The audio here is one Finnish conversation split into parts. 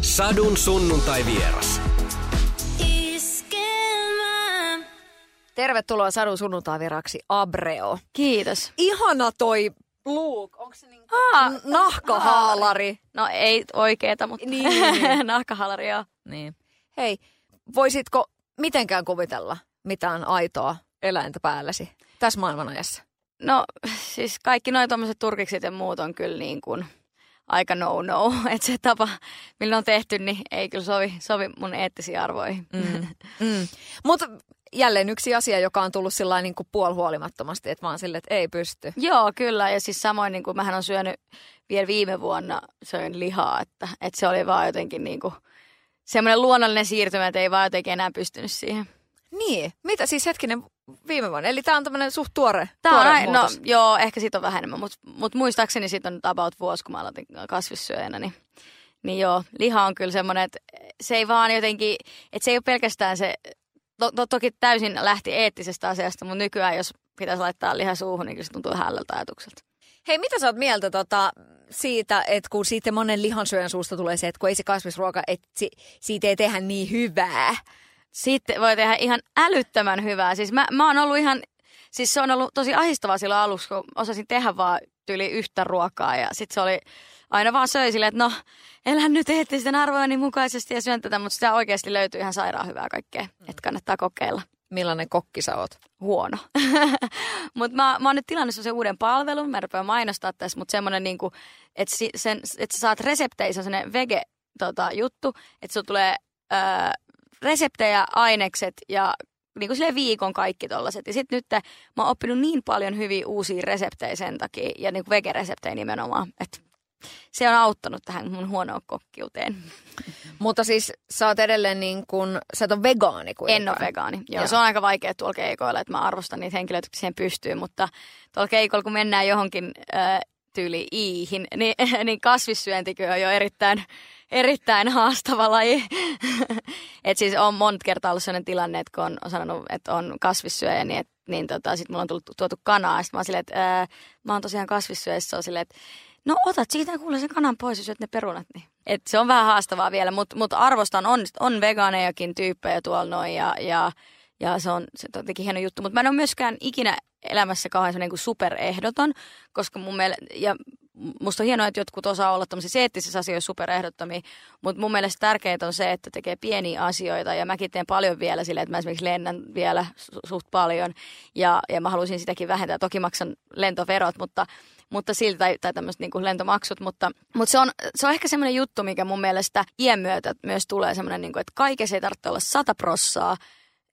Sadun sunnuntai vieras. Tervetuloa Sadun sunnuntaiviraksi Abreo. Kiitos. Ihana toi look. Onko se niin Aa, nahkahaalari? No ei oikeeta, mutta Niin, niin, niin. nahkahalari joo. Niin. Hei, voisitko mitenkään kuvitella mitään aitoa eläintä päälläsi tässä maailmanajassa? No siis kaikki noin tuommoiset turkikset ja muut on kyllä niin kuin aika no-no. Että se tapa, millä on tehty, niin ei kyllä sovi, sovi mun eettisiin arvoihin. Mm. Mm. Mutta jälleen yksi asia, joka on tullut sillä niin kuin puolihuolimattomasti, että vaan sille, että ei pysty. Joo, kyllä. Ja siis samoin niin kuin mähän on syönyt vielä viime vuonna söin lihaa, että, että se oli vaan jotenkin niin kuin semmoinen luonnollinen siirtymä, että ei vaan jotenkin enää pystynyt siihen. Niin, mitä siis hetkinen viime vuonna? Eli tämä on tämmöinen suht tuore, Tämä on, tuore ai- no joo, ehkä siitä on vähän enemmän, mutta mut muistaakseni siitä on about vuosi, kun mä aloitin kasvissyöjänä, niin, niin joo, liha on kyllä semmoinen, että se ei vaan jotenkin, että se ei ole pelkästään se, to, to, toki täysin lähti eettisestä asiasta, mutta nykyään jos pitäisi laittaa liha suuhun, niin kyllä se tuntuu hällältä ajatukselta. Hei, mitä sä oot mieltä tota, siitä, että kun siitä monen lihansyöjän suusta tulee se, että kun ei se kasvisruoka, että si, siitä ei tehdä niin hyvää. Sitten voi tehdä ihan älyttömän hyvää. Siis mä, mä oon ollut ihan, siis se on ollut tosi ahistavaa silloin aluksi, kun osasin tehdä vaan tyyli yhtä ruokaa. Ja sitten se oli aina vaan söi silleen, että no, elän nyt eettisten arvojeni mukaisesti ja syön tätä, mutta sitä oikeasti löytyy ihan sairaan hyvää kaikkea, että kannattaa kokeilla. Millainen kokki sä oot? Huono. mutta mä, mä oon nyt tilannut sen uuden palvelun, mä rupean mainostaa tässä, mutta semmoinen niinku, että si, sen, et sä saat resepteissä semmoinen vege tota, juttu, että sulla tulee öö, reseptejä, ainekset ja niin kuin silleen viikon kaikki tollaset. Ja sitten nyt mä oon oppinut niin paljon hyviä uusia reseptejä sen takia, ja niin kuin vege-reseptejä nimenomaan, että se on auttanut tähän mun huonoon kokkiuteen. Mutta siis sä oot edelleen niin kuin, sä et ole vegaani kuitenkaan. En ole vegaani. Joo, Joo. se on aika vaikea tuolla keikoilla, että mä arvostan niitä henkilöitä, jotka siihen pystyy, mutta tuolla keikoilla, kun mennään johonkin äh, tyyli iihin, niin, niin kasvissyöntikö on jo erittäin, erittäin haastava laji. Et siis on monta kertaa ollut sellainen tilanne, että kun on sanonut, että on kasvissyöjä, niin, et, niin tota, sitten mulla on tullut, tuotu kanaa, sitten mä oon silleen, että äh, mä oon tosiaan kasvissyöjä, se on silleen, että no otat siitä kuule sen kanan pois ja syöt ne perunat. Niin. Et se on vähän haastavaa vielä, mutta mut arvostan, on, on vegaanejakin tyyppejä tuolla noin ja, ja, ja se on, se on jotenkin hieno juttu. Mutta mä en ole myöskään ikinä elämässä kauhean sellainen kuin superehdoton, koska mun mielestä, ja musta on hienoa, että jotkut osaa olla tämmöisissä eettisissä asioissa superehdottomia, mutta mun mielestä tärkeintä on se, että tekee pieniä asioita ja mäkin teen paljon vielä silleen, että mä esimerkiksi lennän vielä su- suht paljon ja, ja mä haluaisin sitäkin vähentää. Toki maksan lentoverot, mutta, mutta silti, tai, tai tämmöiset niin lentomaksut, mutta, mutta se, on, se on ehkä semmoinen juttu, mikä mun mielestä iän myötä myös tulee semmoinen, niin kuin, että kaikessa ei tarvitse olla sata prossaa,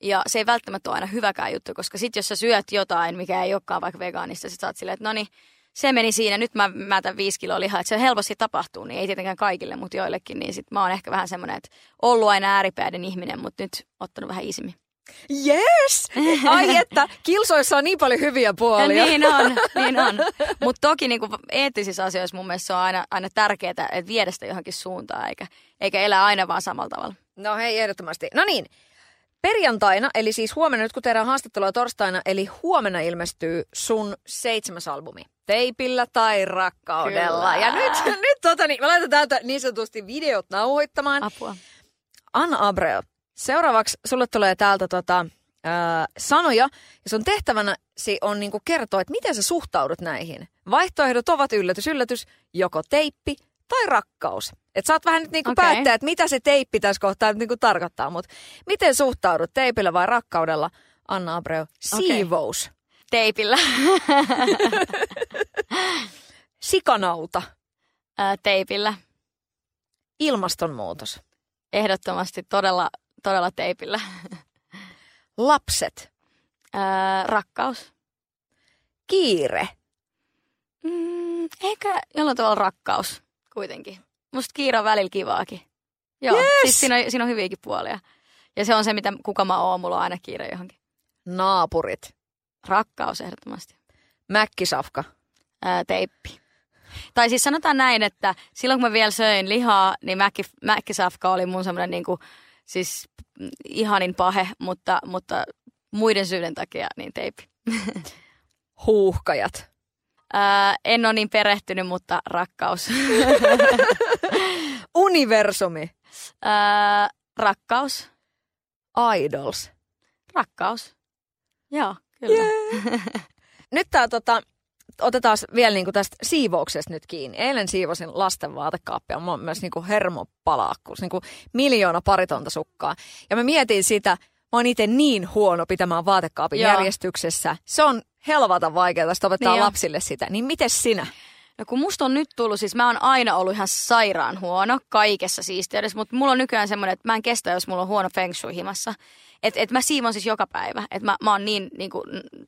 ja se ei välttämättä ole aina hyväkään juttu, koska sit jos sä syöt jotain, mikä ei olekaan vaikka vegaanista, sit sä oot silleen, että no niin, se meni siinä, nyt mä mätän viisi kiloa lihaa, että se helposti tapahtuu, niin ei tietenkään kaikille, mutta joillekin, niin sit mä oon ehkä vähän semmoinen, että ollut aina ääripäiden ihminen, mutta nyt ottanut vähän isimmin. Yes! Ai että, kilsoissa on niin paljon hyviä puolia. niin on, niin on. Mutta toki niinku eettisissä asioissa mun mielestä se on aina, aina tärkeää, että viedä sitä johonkin suuntaan, eikä, eikä elää aina vaan samalla tavalla. No hei, ehdottomasti. No niin, perjantaina, eli siis huomenna, nyt kun tehdään haastattelua torstaina, eli huomenna ilmestyy sun seitsemäs albumi. Teipillä tai rakkaudella. Kyllä. Ja nyt, nyt tota, niin, mä laitan täältä niin sanotusti videot nauhoittamaan. Apua. Anna Abreu, seuraavaksi sulle tulee täältä tota, ää, sanoja, ja sun tehtävänäsi on niinku kertoa, että miten sä suhtaudut näihin. Vaihtoehdot ovat yllätys, yllätys, joko teippi tai rakkaus. Et saat vähän nyt niinku Okei. päättää, että mitä se teippi tässä kohtaa niinku tarkoittaa, mutta miten suhtaudut teipillä vai rakkaudella? Anna Abreu, siivous, Teipillä. sikanauta, Ää, teipillä. ilmastonmuutos, Ehdottomasti todella, todella teipillä. lapset, Ää, rakkaus. kiire, Mm, ehkä jollain tavalla rakkaus kuitenkin. Musta kiire on välillä kivaakin. Joo, Yes! siis siinä on, siinä on hyviäkin puolia. Ja se on se, mitä kuka mä oon, mulla on aina kiire johonkin. naapurit, Rakkaus ehdottomasti. mäkkisafka, Ää, teippi. Tai siis sanotaan näin, että silloin kun mä vielä söin lihaa, niin mäkki, mäkkisafka oli mun semmoinen niinku, siis ihanin pahe, mutta, mutta muiden syiden takia niin teippi. huuhkajat, Ää, en ole niin perehtynyt, mutta rakkaus. universumi, Öö, rakkaus. Idols. Rakkaus. Joo, kyllä. Yeah. nyt tää tota, otetaan vielä niinku tästä siivouksesta nyt kiinni. Eilen siivosin lasten vaatekaappia. Mä oon myös niinku hermopalaakkuus, niinku miljoona paritonta sukkaa. Ja mä mietin sitä, mä oon itse niin huono pitämään vaatekaapin Joo. järjestyksessä. Se on helvata vaikeaa sitä opettaa Niin lapsille sitä. Niin miten sinä? No kun musta on nyt tullut, siis mä oon aina ollut ihan sairaan huono kaikessa siisteydessä, mutta mulla on nykyään semmoinen, että mä en kestä, jos mulla on huono feng shui himassa. Että et mä siivon siis joka päivä. Että mä, mä oon niin, niin kuin,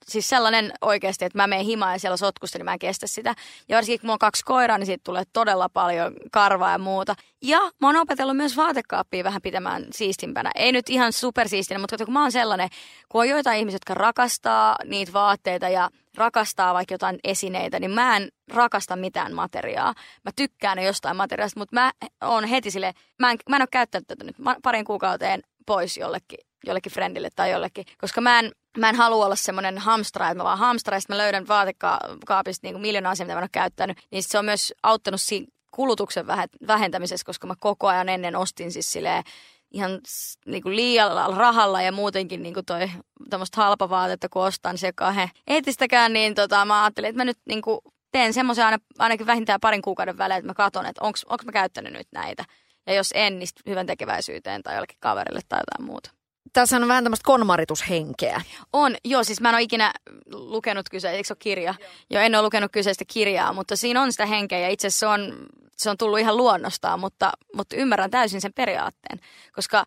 siis sellainen oikeasti, että mä menen himaan ja siellä on sotkusta, niin mä en kestä sitä. Ja varsinkin kun mulla on kaksi koiraa, niin siitä tulee todella paljon karvaa ja muuta. Ja mä oon opetellut myös vaatekaappia vähän pitämään siistimpänä. Ei nyt ihan supersiistinä, mutta kun mä oon sellainen, kun on joitain ihmisiä, jotka rakastaa niitä vaatteita ja rakastaa vaikka jotain esineitä, niin mä en rakasta mitään materiaa. Mä tykkään jostain materiaalista, mutta mä oon heti sille, mä en, mä en ole käyttänyt tätä nyt parin kuukauteen pois jollekin, jollekin friendille tai jollekin, koska mä en, mä en halua olla semmoinen hamstra, että mä vaan hamstra ja mä löydän vaatekaapista niin miljoona asiaa, mitä mä en ole käyttänyt. Niin se on myös auttanut siinä kulutuksen vähe- vähentämisessä, koska mä koko ajan ennen ostin siis silleen ihan s- niinku liialla rahalla ja muutenkin niinku toi tämmöistä halpavaatetta, kun ostan se kahden etistäkään, niin tota, mä ajattelin, että mä nyt niinku teen semmoisen aina, ainakin vähintään parin kuukauden välein, että mä katson, että onko mä käyttänyt nyt näitä. Ja jos en, niin hyvän tekeväisyyteen tai jollekin kaverille tai jotain muuta. Tässä on vähän tämmöistä konmaritushenkeä. On, joo, siis mä en ole ikinä lukenut kyseistä, eikö se ole kirja? Joo. joo, en ole lukenut kyseistä kirjaa, mutta siinä on sitä henkeä ja itse asiassa se on, se on tullut ihan luonnostaan, mutta, mutta ymmärrän täysin sen periaatteen, koska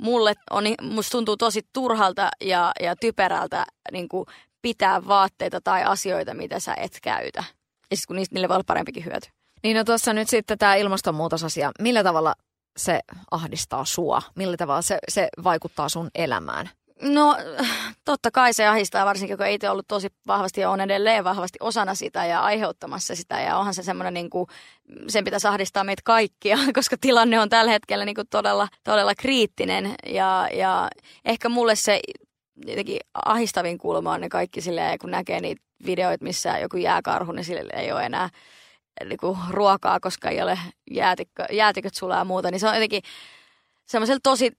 mulle on, musta tuntuu tosi turhalta ja, ja typerältä niin kuin pitää vaatteita tai asioita, mitä sä et käytä. Ja sitten kun niistä, niille voi olla parempikin hyöty. Niin no tuossa nyt sitten tämä ilmastonmuutosasia. Millä tavalla se ahdistaa sua? Millä tavalla se, se vaikuttaa sun elämään? No totta kai se ahistaa, varsinkin kun itse ollut tosi vahvasti ja on edelleen vahvasti osana sitä ja aiheuttamassa sitä. Ja onhan se semmoinen, niin kuin, sen pitäisi ahdistaa meitä kaikkia, koska tilanne on tällä hetkellä niin kuin todella, todella kriittinen. Ja, ja ehkä mulle se jotenkin ahistavin kulma on ne kaikki silleen, kun näkee niitä videoita, missä joku jääkarhu, niin sille ei ole enää niin kuin ruokaa, koska ei ole jäätikkö, jäätiköt sulaa ja muuta. Niin se on jotenkin semmoisella tosi,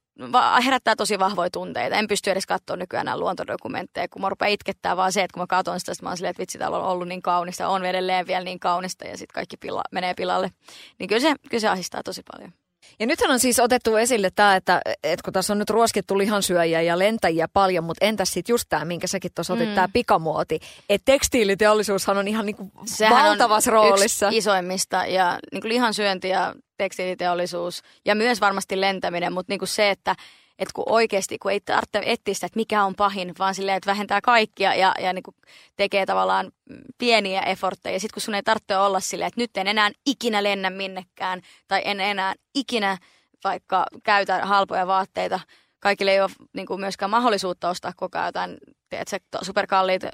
herättää tosi vahvoja tunteita. En pysty edes katsoa nykyään nämä luontodokumentteja, kun mä rupean itkettää vaan se, että kun mä katson sitä, sit mä oon silleen, että vitsi, täällä on ollut niin kaunista, on edelleen vielä niin kaunista ja sitten kaikki pila, menee pilalle. Niin kyllä se, kyllä se ahdistaa tosi paljon. Ja nythän on siis otettu esille tämä, että, että kun tässä on nyt ruoskittu lihansyöjiä ja lentäjiä paljon, mutta entäs sitten just tämä, minkä säkin tuossa otit, Mm. tämä pikamuoti. Että tekstiiliteollisuushan on ihan niinku Sehän valtavassa on roolissa. yksi isoimmista ja niin kuin lihansyönti ja tekstiiliteollisuus ja myös varmasti lentäminen, mutta niin kuin se, että että kun oikeasti, kun ei tarvitse etsiä sitä, että mikä on pahin, vaan silleen, että vähentää kaikkia ja, ja niin kuin tekee tavallaan pieniä effortteja. Ja sitten kun sun ei tarvitse olla silleen, että nyt en enää ikinä lennä minnekään tai en enää ikinä vaikka käytä halpoja vaatteita. Kaikille ei ole niin kuin myöskään mahdollisuutta ostaa koko ajan jotain tiedätkö, superkalliita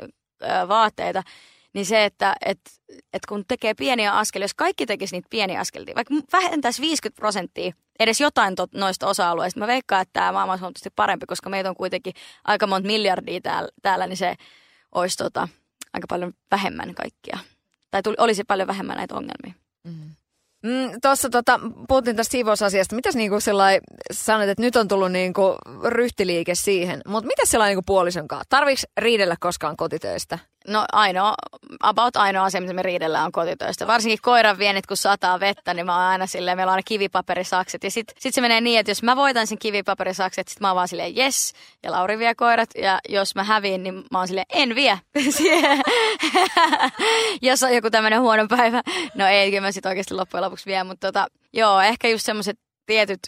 vaatteita. Niin se, että et, et kun tekee pieniä askelia, jos kaikki tekisi niitä pieniä askelia, vaikka vähentäisi 50 prosenttia edes jotain to, noista osa-alueista, mä veikkaan, että tämä maailma on huomattavasti parempi, koska meitä on kuitenkin aika monta miljardia täällä, täällä niin se olisi tota, aika paljon vähemmän kaikkia. Tai tuli, olisi paljon vähemmän näitä ongelmia. Mm, Tuossa tota, puhuttiin tästä siivousasiasta. Mitäs niinku sellai, sanoit, että nyt on tullut niinku ryhtiliike siihen, mutta mitä sellainen niinku puolison kanssa? Tarviiko riidellä koskaan kotitöistä? No ainoa, about ainoa asia, mitä me riidellään on kotitöistä. Varsinkin koiran vienit, kun sataa vettä, niin mä oon aina silleen, meillä on aina kivipaperisakset. Ja sit, sit se menee niin, että jos mä voitan sen kivipaperisakset, sit mä oon vaan silleen yes, ja Lauri vie koirat. Ja jos mä häviin, niin mä oon silleen en vie. jos on joku tämmönen huono päivä. No ei, kyllä mä sit oikeasti loppujen lopuksi vie, mutta tota, joo, ehkä just semmoiset tietyt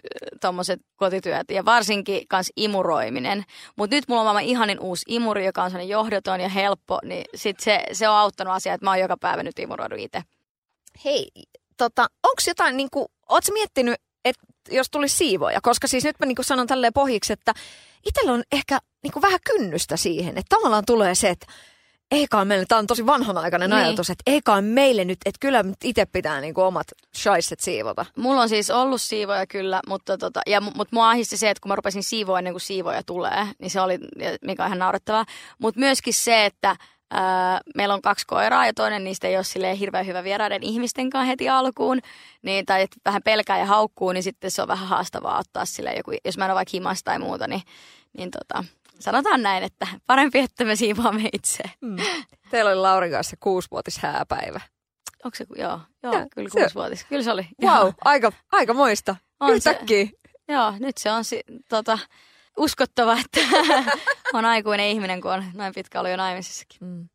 tuommoiset kotityöt ja varsinkin kans imuroiminen. Mutta nyt mulla on maailman ihanin uusi imuri, joka on sellainen johdoton ja helppo, niin sit se, se on auttanut asiaa, että mä oon joka päivä nyt imuroidut itse. Hei, tota, onko jotain, niinku, ootko miettinyt, että jos tulisi siivoja? Koska siis nyt mä niinku sanon tälleen pohjiksi, että itsellä on ehkä niinku vähän kynnystä siihen, että tavallaan tulee se, että eikä meille, tämä on tosi vanhanaikainen Niin. ajatus, että eikä meille nyt, että kyllä itse pitää niinku omat shaisset siivota. Mulla on siis ollut siivoja kyllä, mutta, tota, ja, mutta mua ahisti se, että kun mä rupesin siivoa ennen kuin siivoja tulee, niin se oli, mikä on ihan naurettavaa. Mutta myöskin se, että meillä on kaksi koiraa ja toinen niistä ei ole silleen hirveän hyvä vieraiden ihmisten kanssa heti alkuun. Niin, tai että vähän pelkää ja haukkuu, niin sitten se on vähän haastavaa ottaa sille joku, jos mä en ole vaikka himassa tai muuta, niin, niin tota, sanotaan näin, että parempi, että me siivoamme itse. Mm. Teillä oli Laurin kanssa kuusivuotis hääpäivä. Onko se, joo, joo ja, kyllä kuusivuotis. Kyllä se oli. Wow, aika, aika moista. On Yhtäkkiä. Se, joo, nyt se on si, tota, uskottava, että on aikuinen ihminen, kun on noin pitkä ollut jo naimisissakin. Mm.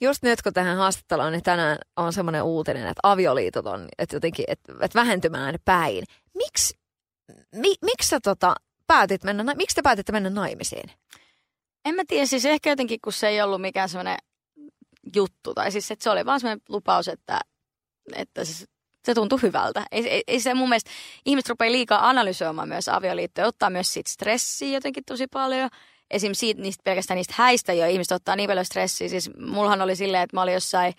Just nyt, kun tähän haastatteluun, niin tänään on semmoinen uutinen, että avioliitot on että jotenkin, että, että vähentymään päin. Miks, mi, miksi sä tota, päätit mennä, miksi te päätitte mennä naimisiin? En mä tiedä, siis ehkä jotenkin, kun se ei ollut mikään semmoinen juttu. Tai siis, että se oli vaan semmoinen lupaus, että, että siis se tuntui hyvältä. Ei, ei, ei se mun mielestä, ihmiset rupeaa liikaa analysoimaan myös avioliittoja, ottaa myös siitä stressiä jotenkin tosi paljon. Esim. Siitä, niistä, pelkästään niistä häistä jo ihmiset ottaa niin paljon stressiä. Siis mullahan oli silleen, että mä olin jossain,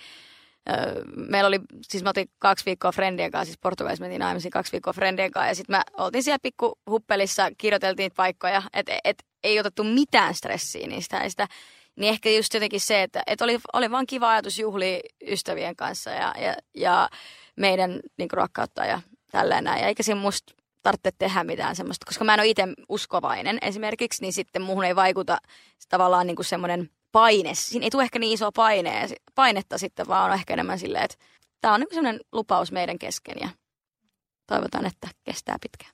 meillä oli, siis mä otin kaksi viikkoa friendien kanssa, siis Portugalissa mentiin naimisiin kaksi viikkoa friendien kanssa. Ja sitten mä oltiin siellä pikku huppelissa, kirjoiteltiin paikkoja, että et, ei otettu mitään stressiä niistä häistä. Niin ehkä just jotenkin se, että, että oli, oli vaan kiva ajatus juhlia ystävien kanssa ja, ja, ja meidän niin rakkautta ja tälleen näin. Ja eikä siinä musta tarvitse tehdä mitään semmoista, koska mä en ole itse uskovainen esimerkiksi, niin sitten muuhun ei vaikuta tavallaan niin kuin semmoinen paine. Siinä ei tule ehkä niin isoa paine, painetta sitten, vaan on ehkä enemmän silleen, että tämä on niin semmoinen lupaus meidän kesken ja toivotaan, että kestää pitkään.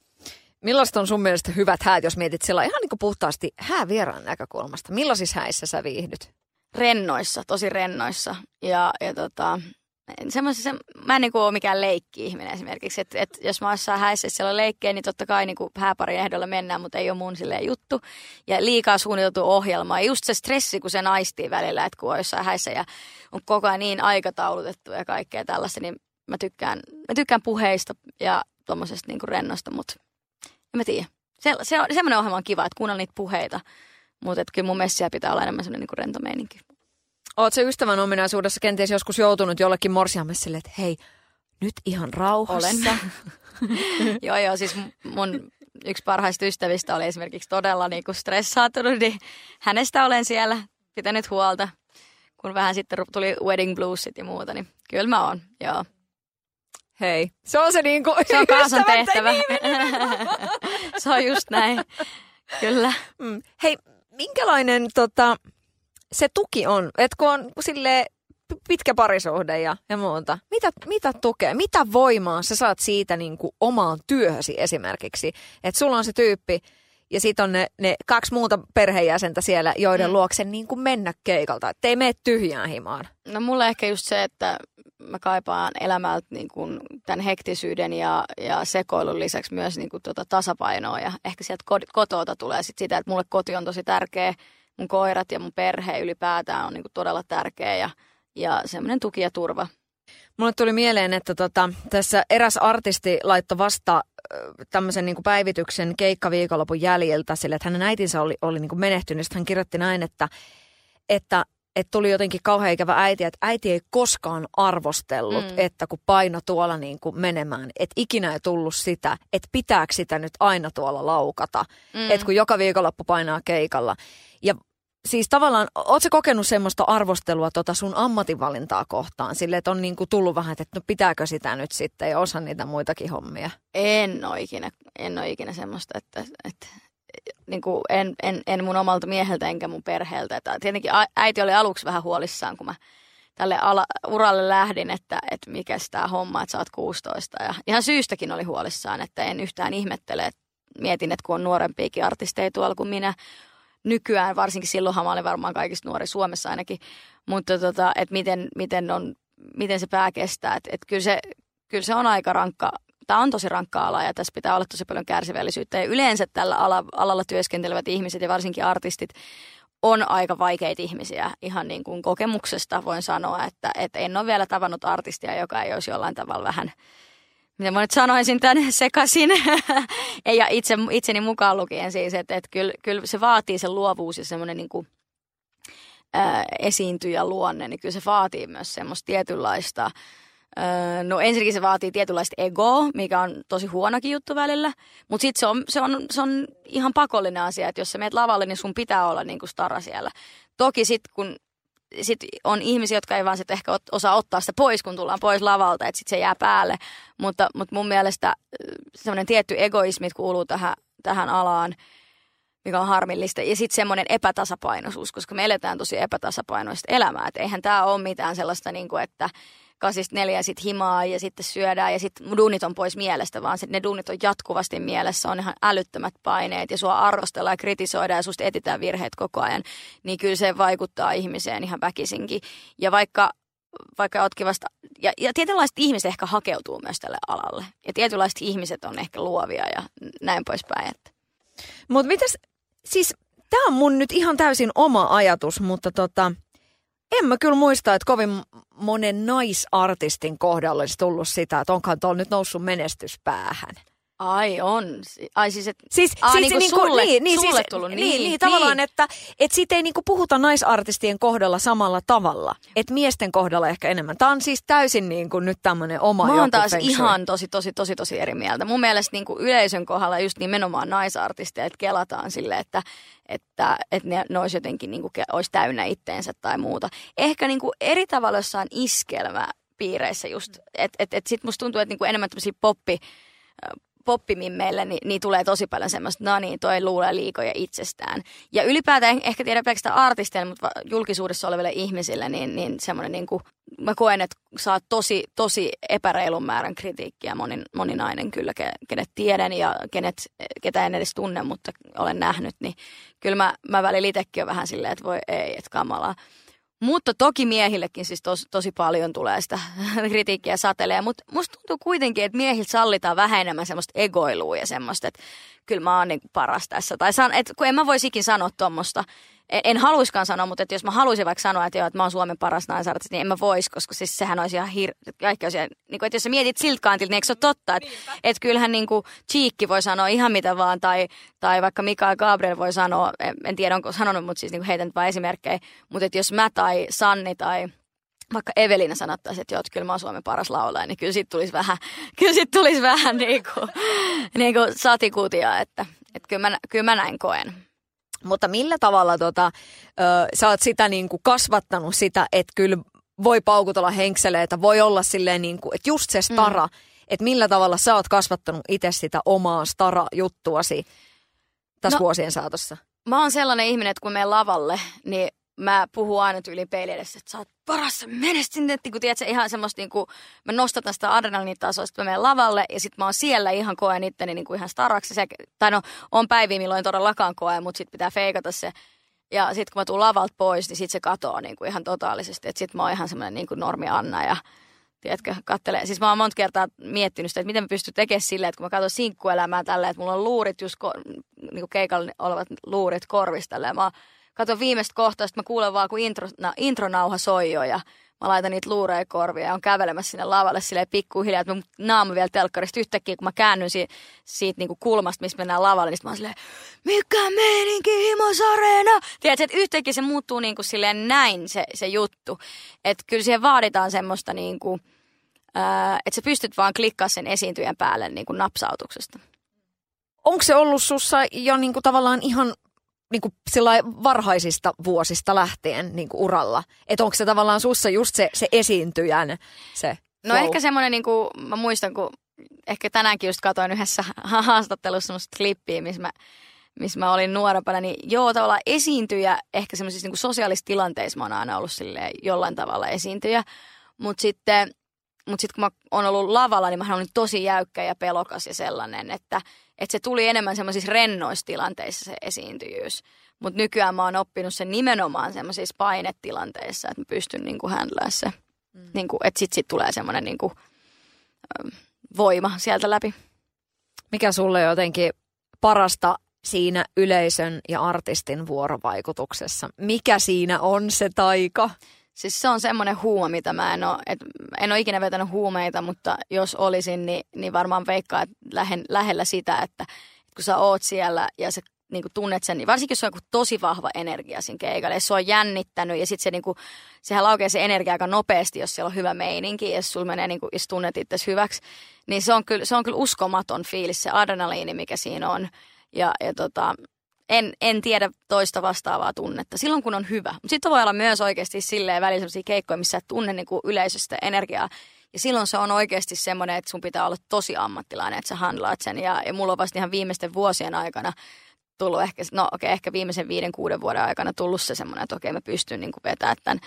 Millaista on sun mielestä hyvät häät, jos mietit sillä ihan niin kuin puhtaasti häävieraan näkökulmasta? Millaisissa häissä sä viihdyt? Rennoissa, tosi rennoissa. Ja, ja tota, semmoisessa, mä en niin kuin ole mikään leikki-ihminen esimerkiksi, että et jos mä jossain häissä siellä on leikkejä, niin totta kai niin kuin hääparin ehdolla mennään, mutta ei ole mun silleen juttu. Ja liikaa suunniteltu ohjelma. Ja just se stressi, kun se naistii välillä, että kun on jossain häissä ja on koko ajan niin aikataulutettu ja kaikkea tällaista, niin mä tykkään, mä tykkään puheista ja tuommoisesta niin rennosta, mutta en mä tiedä. Se, se on, semmoinen ohjelma on kiva, että kuunnella niitä puheita, mutta kyllä mun mielestä pitää olla enemmän semmoinen niin rento meininki. Oot se ystävän ominaisuudessa kenties joskus joutunut jollekin morsiamme sille, että hei, nyt ihan rauhassa. Olen. joo, joo, siis mun yksi parhaista ystävistä oli esimerkiksi todella niin kuin stressaantunut, niin hänestä olen siellä pitänyt huolta, kun vähän sitten tuli wedding bluesit ja muuta, niin kyllä mä oon, joo. Hei, se on se niinku Se on kaasan tehtävä. se on just näin, kyllä. Mm. Hei, minkälainen tota, se tuki on, että kun on sille pitkä parisuhde ja, ja muuta. Mitä, mitä tukea, mitä voimaa sä saat siitä niin kuin omaan työhösi esimerkiksi? Että sulla on se tyyppi ja sitten on ne, ne kaksi muuta perheenjäsentä siellä, joiden mm. luokse niin kuin mennä keikalta. Että ei mene tyhjään himaan. No mulle ehkä just se, että mä kaipaan elämältä niin kuin tämän hektisyyden ja, ja sekoilun lisäksi myös niin kuin tuota tasapainoa. Ja ehkä sieltä kotota tulee sit sitä, että mulle koti on tosi tärkeä – mun koirat ja mun perhe ylipäätään on niin kuin todella tärkeä ja, ja semmoinen tuki ja turva. Mulle tuli mieleen, että tota, tässä eräs artisti laittoi vasta tämmöisen niin päivityksen keikkaviikonlopun jäljiltä sille, että hänen äitinsä oli, oli niin kuin menehtynyt. Sitten hän kirjoitti näin, että, että että tuli jotenkin kauhean ikävä äiti, että äiti ei koskaan arvostellut, mm. että kun paino tuolla niin kuin menemään, että ikinä ei tullut sitä, että pitääkö sitä nyt aina tuolla laukata, mm. että kun joka viikonloppu painaa keikalla. Ja siis tavallaan, ootko kokenut semmoista arvostelua tota sun ammatinvalintaa kohtaan? Sille, että on niinku tullut vähän, että no pitääkö sitä nyt sitten ja osa niitä muitakin hommia? En ole ikinä, en ole ikinä semmoista, että, että niin kuin en, en, en, mun omalta mieheltä enkä mun perheeltä. Että tietenkin äiti oli aluksi vähän huolissaan, kun mä tälle ala, uralle lähdin, että, että mikä tämä homma, että sä oot 16. Ja ihan syystäkin oli huolissaan, että en yhtään ihmettele. Että mietin, että kun on nuorempiakin artisteja tuolla kuin minä, nykyään, varsinkin silloinhan mä olin varmaan kaikista nuori Suomessa ainakin, mutta tota, että miten, miten, on, miten se pää kestää. Että et kyllä, se, kyllä se on aika rankka, tämä on tosi rankka ala ja tässä pitää olla tosi paljon kärsivällisyyttä. Ja yleensä tällä ala, alalla työskentelevät ihmiset ja varsinkin artistit on aika vaikeita ihmisiä ihan niin kuin kokemuksesta voin sanoa, että, että en ole vielä tavannut artistia, joka ei olisi jollain tavalla vähän mitä mä nyt sanoisin tämän sekaisin, ja itse, itseni mukaan lukien siis, että, että kyllä, kyllä se vaatii sen luovuus ja semmoinen niin kuin, ää, esiintyjä luonne, niin kyllä se vaatii myös semmoista tietynlaista, ää, no ensinnäkin se vaatii tietynlaista egoa, mikä on tosi huonokin juttu välillä, mutta sitten se on, se, on, se on ihan pakollinen asia, että jos sä meet lavalle, niin sun pitää olla niin kuin stara siellä. Toki sitten kun sit on ihmisiä, jotka ei vaan sit ehkä osaa ottaa sitä pois, kun tullaan pois lavalta, että sitten se jää päälle. Mutta, mutta mun mielestä semmoinen tietty egoismi kuuluu tähän, tähän alaan, mikä on harmillista. Ja sitten semmoinen epätasapainoisuus, koska me eletään tosi epätasapainoista elämää. Että eihän tämä ole mitään sellaista, niin kuin, että kasista neljä sit himaa ja sitten syödään ja sitten duunit on pois mielestä, vaan sit ne duunit on jatkuvasti mielessä, on ihan älyttömät paineet ja sua arvostellaan ja kritisoidaan ja susta etitään virheet koko ajan, niin kyllä se vaikuttaa ihmiseen ihan väkisinkin. Ja vaikka vaikka ootkin vasta, ja, ja tietynlaiset ihmiset ehkä hakeutuu myös tälle alalle. Ja tietynlaiset ihmiset on ehkä luovia ja näin poispäin. Mutta mitäs, siis tämä on mun nyt ihan täysin oma ajatus, mutta tota, en mä kyllä muista, että kovin monen naisartistin kohdalla olisi tullut sitä, että onkaan tuolla nyt noussut menestyspäähän. Ai on. Ai siis, et, siis, aa, siis niin kuin niin sulle, niin, niin, sulle siis, tullut. Niin, Niin, niin, niin, niin. tavallaan, että et siitä ei niinku puhuta naisartistien kohdalla samalla tavalla. Et miesten kohdalla ehkä enemmän. Tämä on siis täysin niinku nyt tämmöinen oma Mä oon taas ihan tosi, tosi, tosi, tosi eri mieltä. Mun mielestä niin kuin yleisön kohdalla just nimenomaan naisartisteja, että kelataan sille, että, että, että ne, ne olisi jotenkin niin kuin, olisi täynnä itteensä tai muuta. Ehkä niin kuin eri tavalla jossain iskelmäpiireissä just. Että et, et sit musta tuntuu, että niin kuin enemmän tämmöisiä poppi, poppimimmeille, niin, niin tulee tosi paljon semmoista, no niin, toi luulee liikoja itsestään. Ja ylipäätään en ehkä tiedä pelkästään artisteille, mutta julkisuudessa oleville ihmisille, niin, niin semmoinen niin kuin, mä koen, että saat tosi, tosi epäreilun määrän kritiikkiä moni, moni nainen kyllä, ke, kenet tiedän ja kenet, ketä en edes tunne, mutta olen nähnyt, niin kyllä mä, mä välillä itsekin on vähän silleen, että voi ei, että kamalaa. Mutta toki miehillekin siis tos, tosi paljon tulee sitä kritiikkiä satelee, mutta musta tuntuu kuitenkin, että miehiltä sallitaan vähän enemmän semmoista egoilua ja semmoista, että kyllä mä oon niin paras tässä. Tai san, et, kun en mä voisi ikin sanoa tuommoista. En, en haluiskaan sanoa, mutta että jos mä haluaisin vaikka sanoa, että, joo, että mä oon Suomen paras naisartisti, niin en mä vois, koska siis sehän olisi ihan hir... Kaikki olisi, niin kuin, että jos sä mietit siltä kantilta, niin eikö se ole totta, että, että kyllähän niin kuin Cheekki voi sanoa ihan mitä vaan, tai, tai vaikka Mikael Gabriel voi sanoa, en, en tiedä onko sanonut, mutta siis niin kuin heitän nyt vain esimerkkejä, mutta että jos mä tai Sanni tai vaikka Evelina sanottaisi, että joo, että kyllä mä oon Suomen paras laulaja, niin kyllä sit tulisi vähän, kyllä sit tulisi vähän niin kuin, niin kuin satikutia, että, että kyllä, mä, kyllä mä näin koen. Mutta millä tavalla tota, ö, sä oot sitä niin kuin kasvattanut sitä, että kyllä voi paukutella henkseleitä, voi olla silleen niin kuin, että just se stara, mm. että millä tavalla sä oot kasvattanut itse sitä omaa stara-juttuasi tässä no, No- vuosien saatossa? Mä oon sellainen ihminen, että kun menen lavalle, niin mä puhun aina tyyliin peili edessä, että sä oot paras, että kun tiedät, ihan semmoista niin kuin, mä nostatan sitä adrenaliinitasoa, sitten mä menen lavalle ja sitten mä oon siellä ihan koen itteni niin kuin ihan staraksi. Se, tai no, on päiviä, milloin todellakaan koe, mutta sitten pitää feikata se. Ja sitten kun mä tuun lavalta pois, niin sitten se katoaa niin kuin ihan totaalisesti. Että sitten mä oon ihan semmoinen niin kuin normi Anna ja tiedätkö, kattelee. Siis mä oon monta kertaa miettinyt sitä, että miten mä pystyn tekemään silleen, että kun mä katson sinkkuelämää tällä, että mulla on luurit, just ko, niin kuin keikalla olevat luurit korvista. Mä katson viimeistä kohtaa, mä kuulen vaan, kun intro, na, intronauha soi jo ja mä laitan niitä luureja korvia ja on kävelemässä sinne lavalle silleen pikkuhiljaa, että mun naama vielä telkkarista yhtäkkiä, kun mä käännyn si, siitä niin kuin kulmasta, missä mennään lavalle, niin mä oon silleen, mikä meininki, himosareena? Tiedätkö, että yhtäkkiä se muuttuu niin kuin silleen näin se, se juttu. Että kyllä siihen vaaditaan semmoista niin kuin, ää, että sä pystyt vaan klikkaa sen esiintyjän päälle niin kuin napsautuksesta. Onko se ollut sussa jo niin kuin tavallaan ihan niin kuin varhaisista vuosista lähtien niin kuin uralla? Että onko se tavallaan sussa just se, se esiintyjän se No flow? ehkä semmoinen, niin kuin, mä muistan, kun ehkä tänäänkin just katsoin yhdessä haastattelussa semmoista klippiä, missä mä, missä mä olin nuorempana, niin joo, tavallaan esiintyjä, ehkä semmoisissa niin sosiaalisissa tilanteissa mä oon aina ollut silleen jollain tavalla esiintyjä, mutta sitten, mut sitten kun mä oon ollut lavalla, niin mä olin tosi jäykkä ja pelokas ja sellainen, että, että se tuli enemmän semmoisissa rennoissa tilanteissa se esiintyjyys. Mutta nykyään mä oon oppinut sen nimenomaan semmoisissa painetilanteissa, että mä pystyn niinku handlaamaan se. Mm. Niinku, että sit, sit tulee semmoinen niinku, voima sieltä läpi. Mikä sulle jotenkin parasta siinä yleisön ja artistin vuorovaikutuksessa? Mikä siinä on se taika? Siis se on semmoinen huuma, mitä mä en ole, et, en ole ikinä vetänyt huumeita, mutta jos olisin, niin, niin varmaan veikkaa, että lähen, lähellä sitä, että, kun sä oot siellä ja sä niin kuin tunnet sen, niin varsinkin jos se on joku tosi vahva energia siinä keikalla, jos se on jännittänyt ja sitten se niin kuin, sehän laukee se energia aika nopeasti, jos siellä on hyvä meininki, jos sulla menee niin kuin, jos tunnet itse hyväksi, niin se on, kyllä, se on kyllä uskomaton fiilis, se adrenaliini, mikä siinä on. Ja, ja tota, en, en tiedä toista vastaavaa tunnetta. Silloin kun on hyvä. Sitten voi olla myös oikeasti silleen välillä sellaisia keikkoja, missä et tunne niin kuin yleisöstä energiaa. Ja silloin se on oikeasti semmoinen, että sun pitää olla tosi ammattilainen, että sä handlaat sen. Ja, ja mulla on vasta ihan viimeisten vuosien aikana tullut ehkä, no okei, okay, ehkä viimeisen viiden, kuuden vuoden aikana tullut se semmoinen, että okei, okay, mä pystyn niin kuin vetämään tämän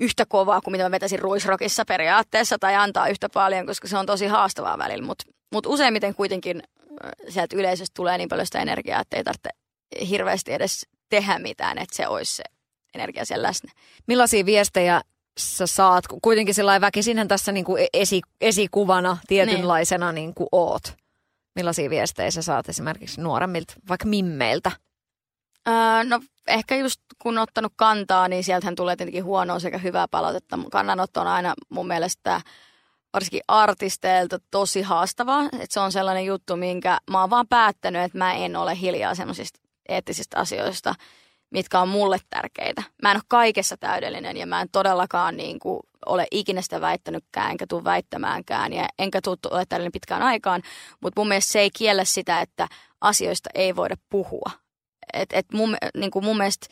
yhtä kovaa kuin mitä mä vetäisin ruisrokissa periaatteessa tai antaa yhtä paljon, koska se on tosi haastavaa välillä. Mutta mut useimmiten kuitenkin sieltä yleisöstä tulee niin paljon sitä energiaa, että ei tarvitse hirveästi edes tehdä mitään, että se olisi se energia siellä läsnä. Millaisia viestejä sä saat, kuitenkin sillä väkisinhän tässä niin kuin esi, esikuvana tietynlaisena niin. niin kuin oot. Millaisia viestejä sä saat esimerkiksi nuoremmilta, vaikka mimmeiltä? Öö, no ehkä just kun on ottanut kantaa, niin sieltähän tulee tietenkin huonoa sekä hyvää palautetta. Kannanotto on aina mun mielestä varsinkin artisteilta tosi haastavaa. Että se on sellainen juttu, minkä mä oon vaan päättänyt, että mä en ole hiljaa semmoisista eettisistä asioista, mitkä on mulle tärkeitä. Mä en ole kaikessa täydellinen ja mä en todellakaan niin kuin, ole ikinä sitä väittänytkään, enkä tule väittämäänkään ja enkä tule ole täydellinen pitkään aikaan. Mutta mun mielestä se ei kiellä sitä, että asioista ei voida puhua. Et, et mun, niin kuin mun mielestä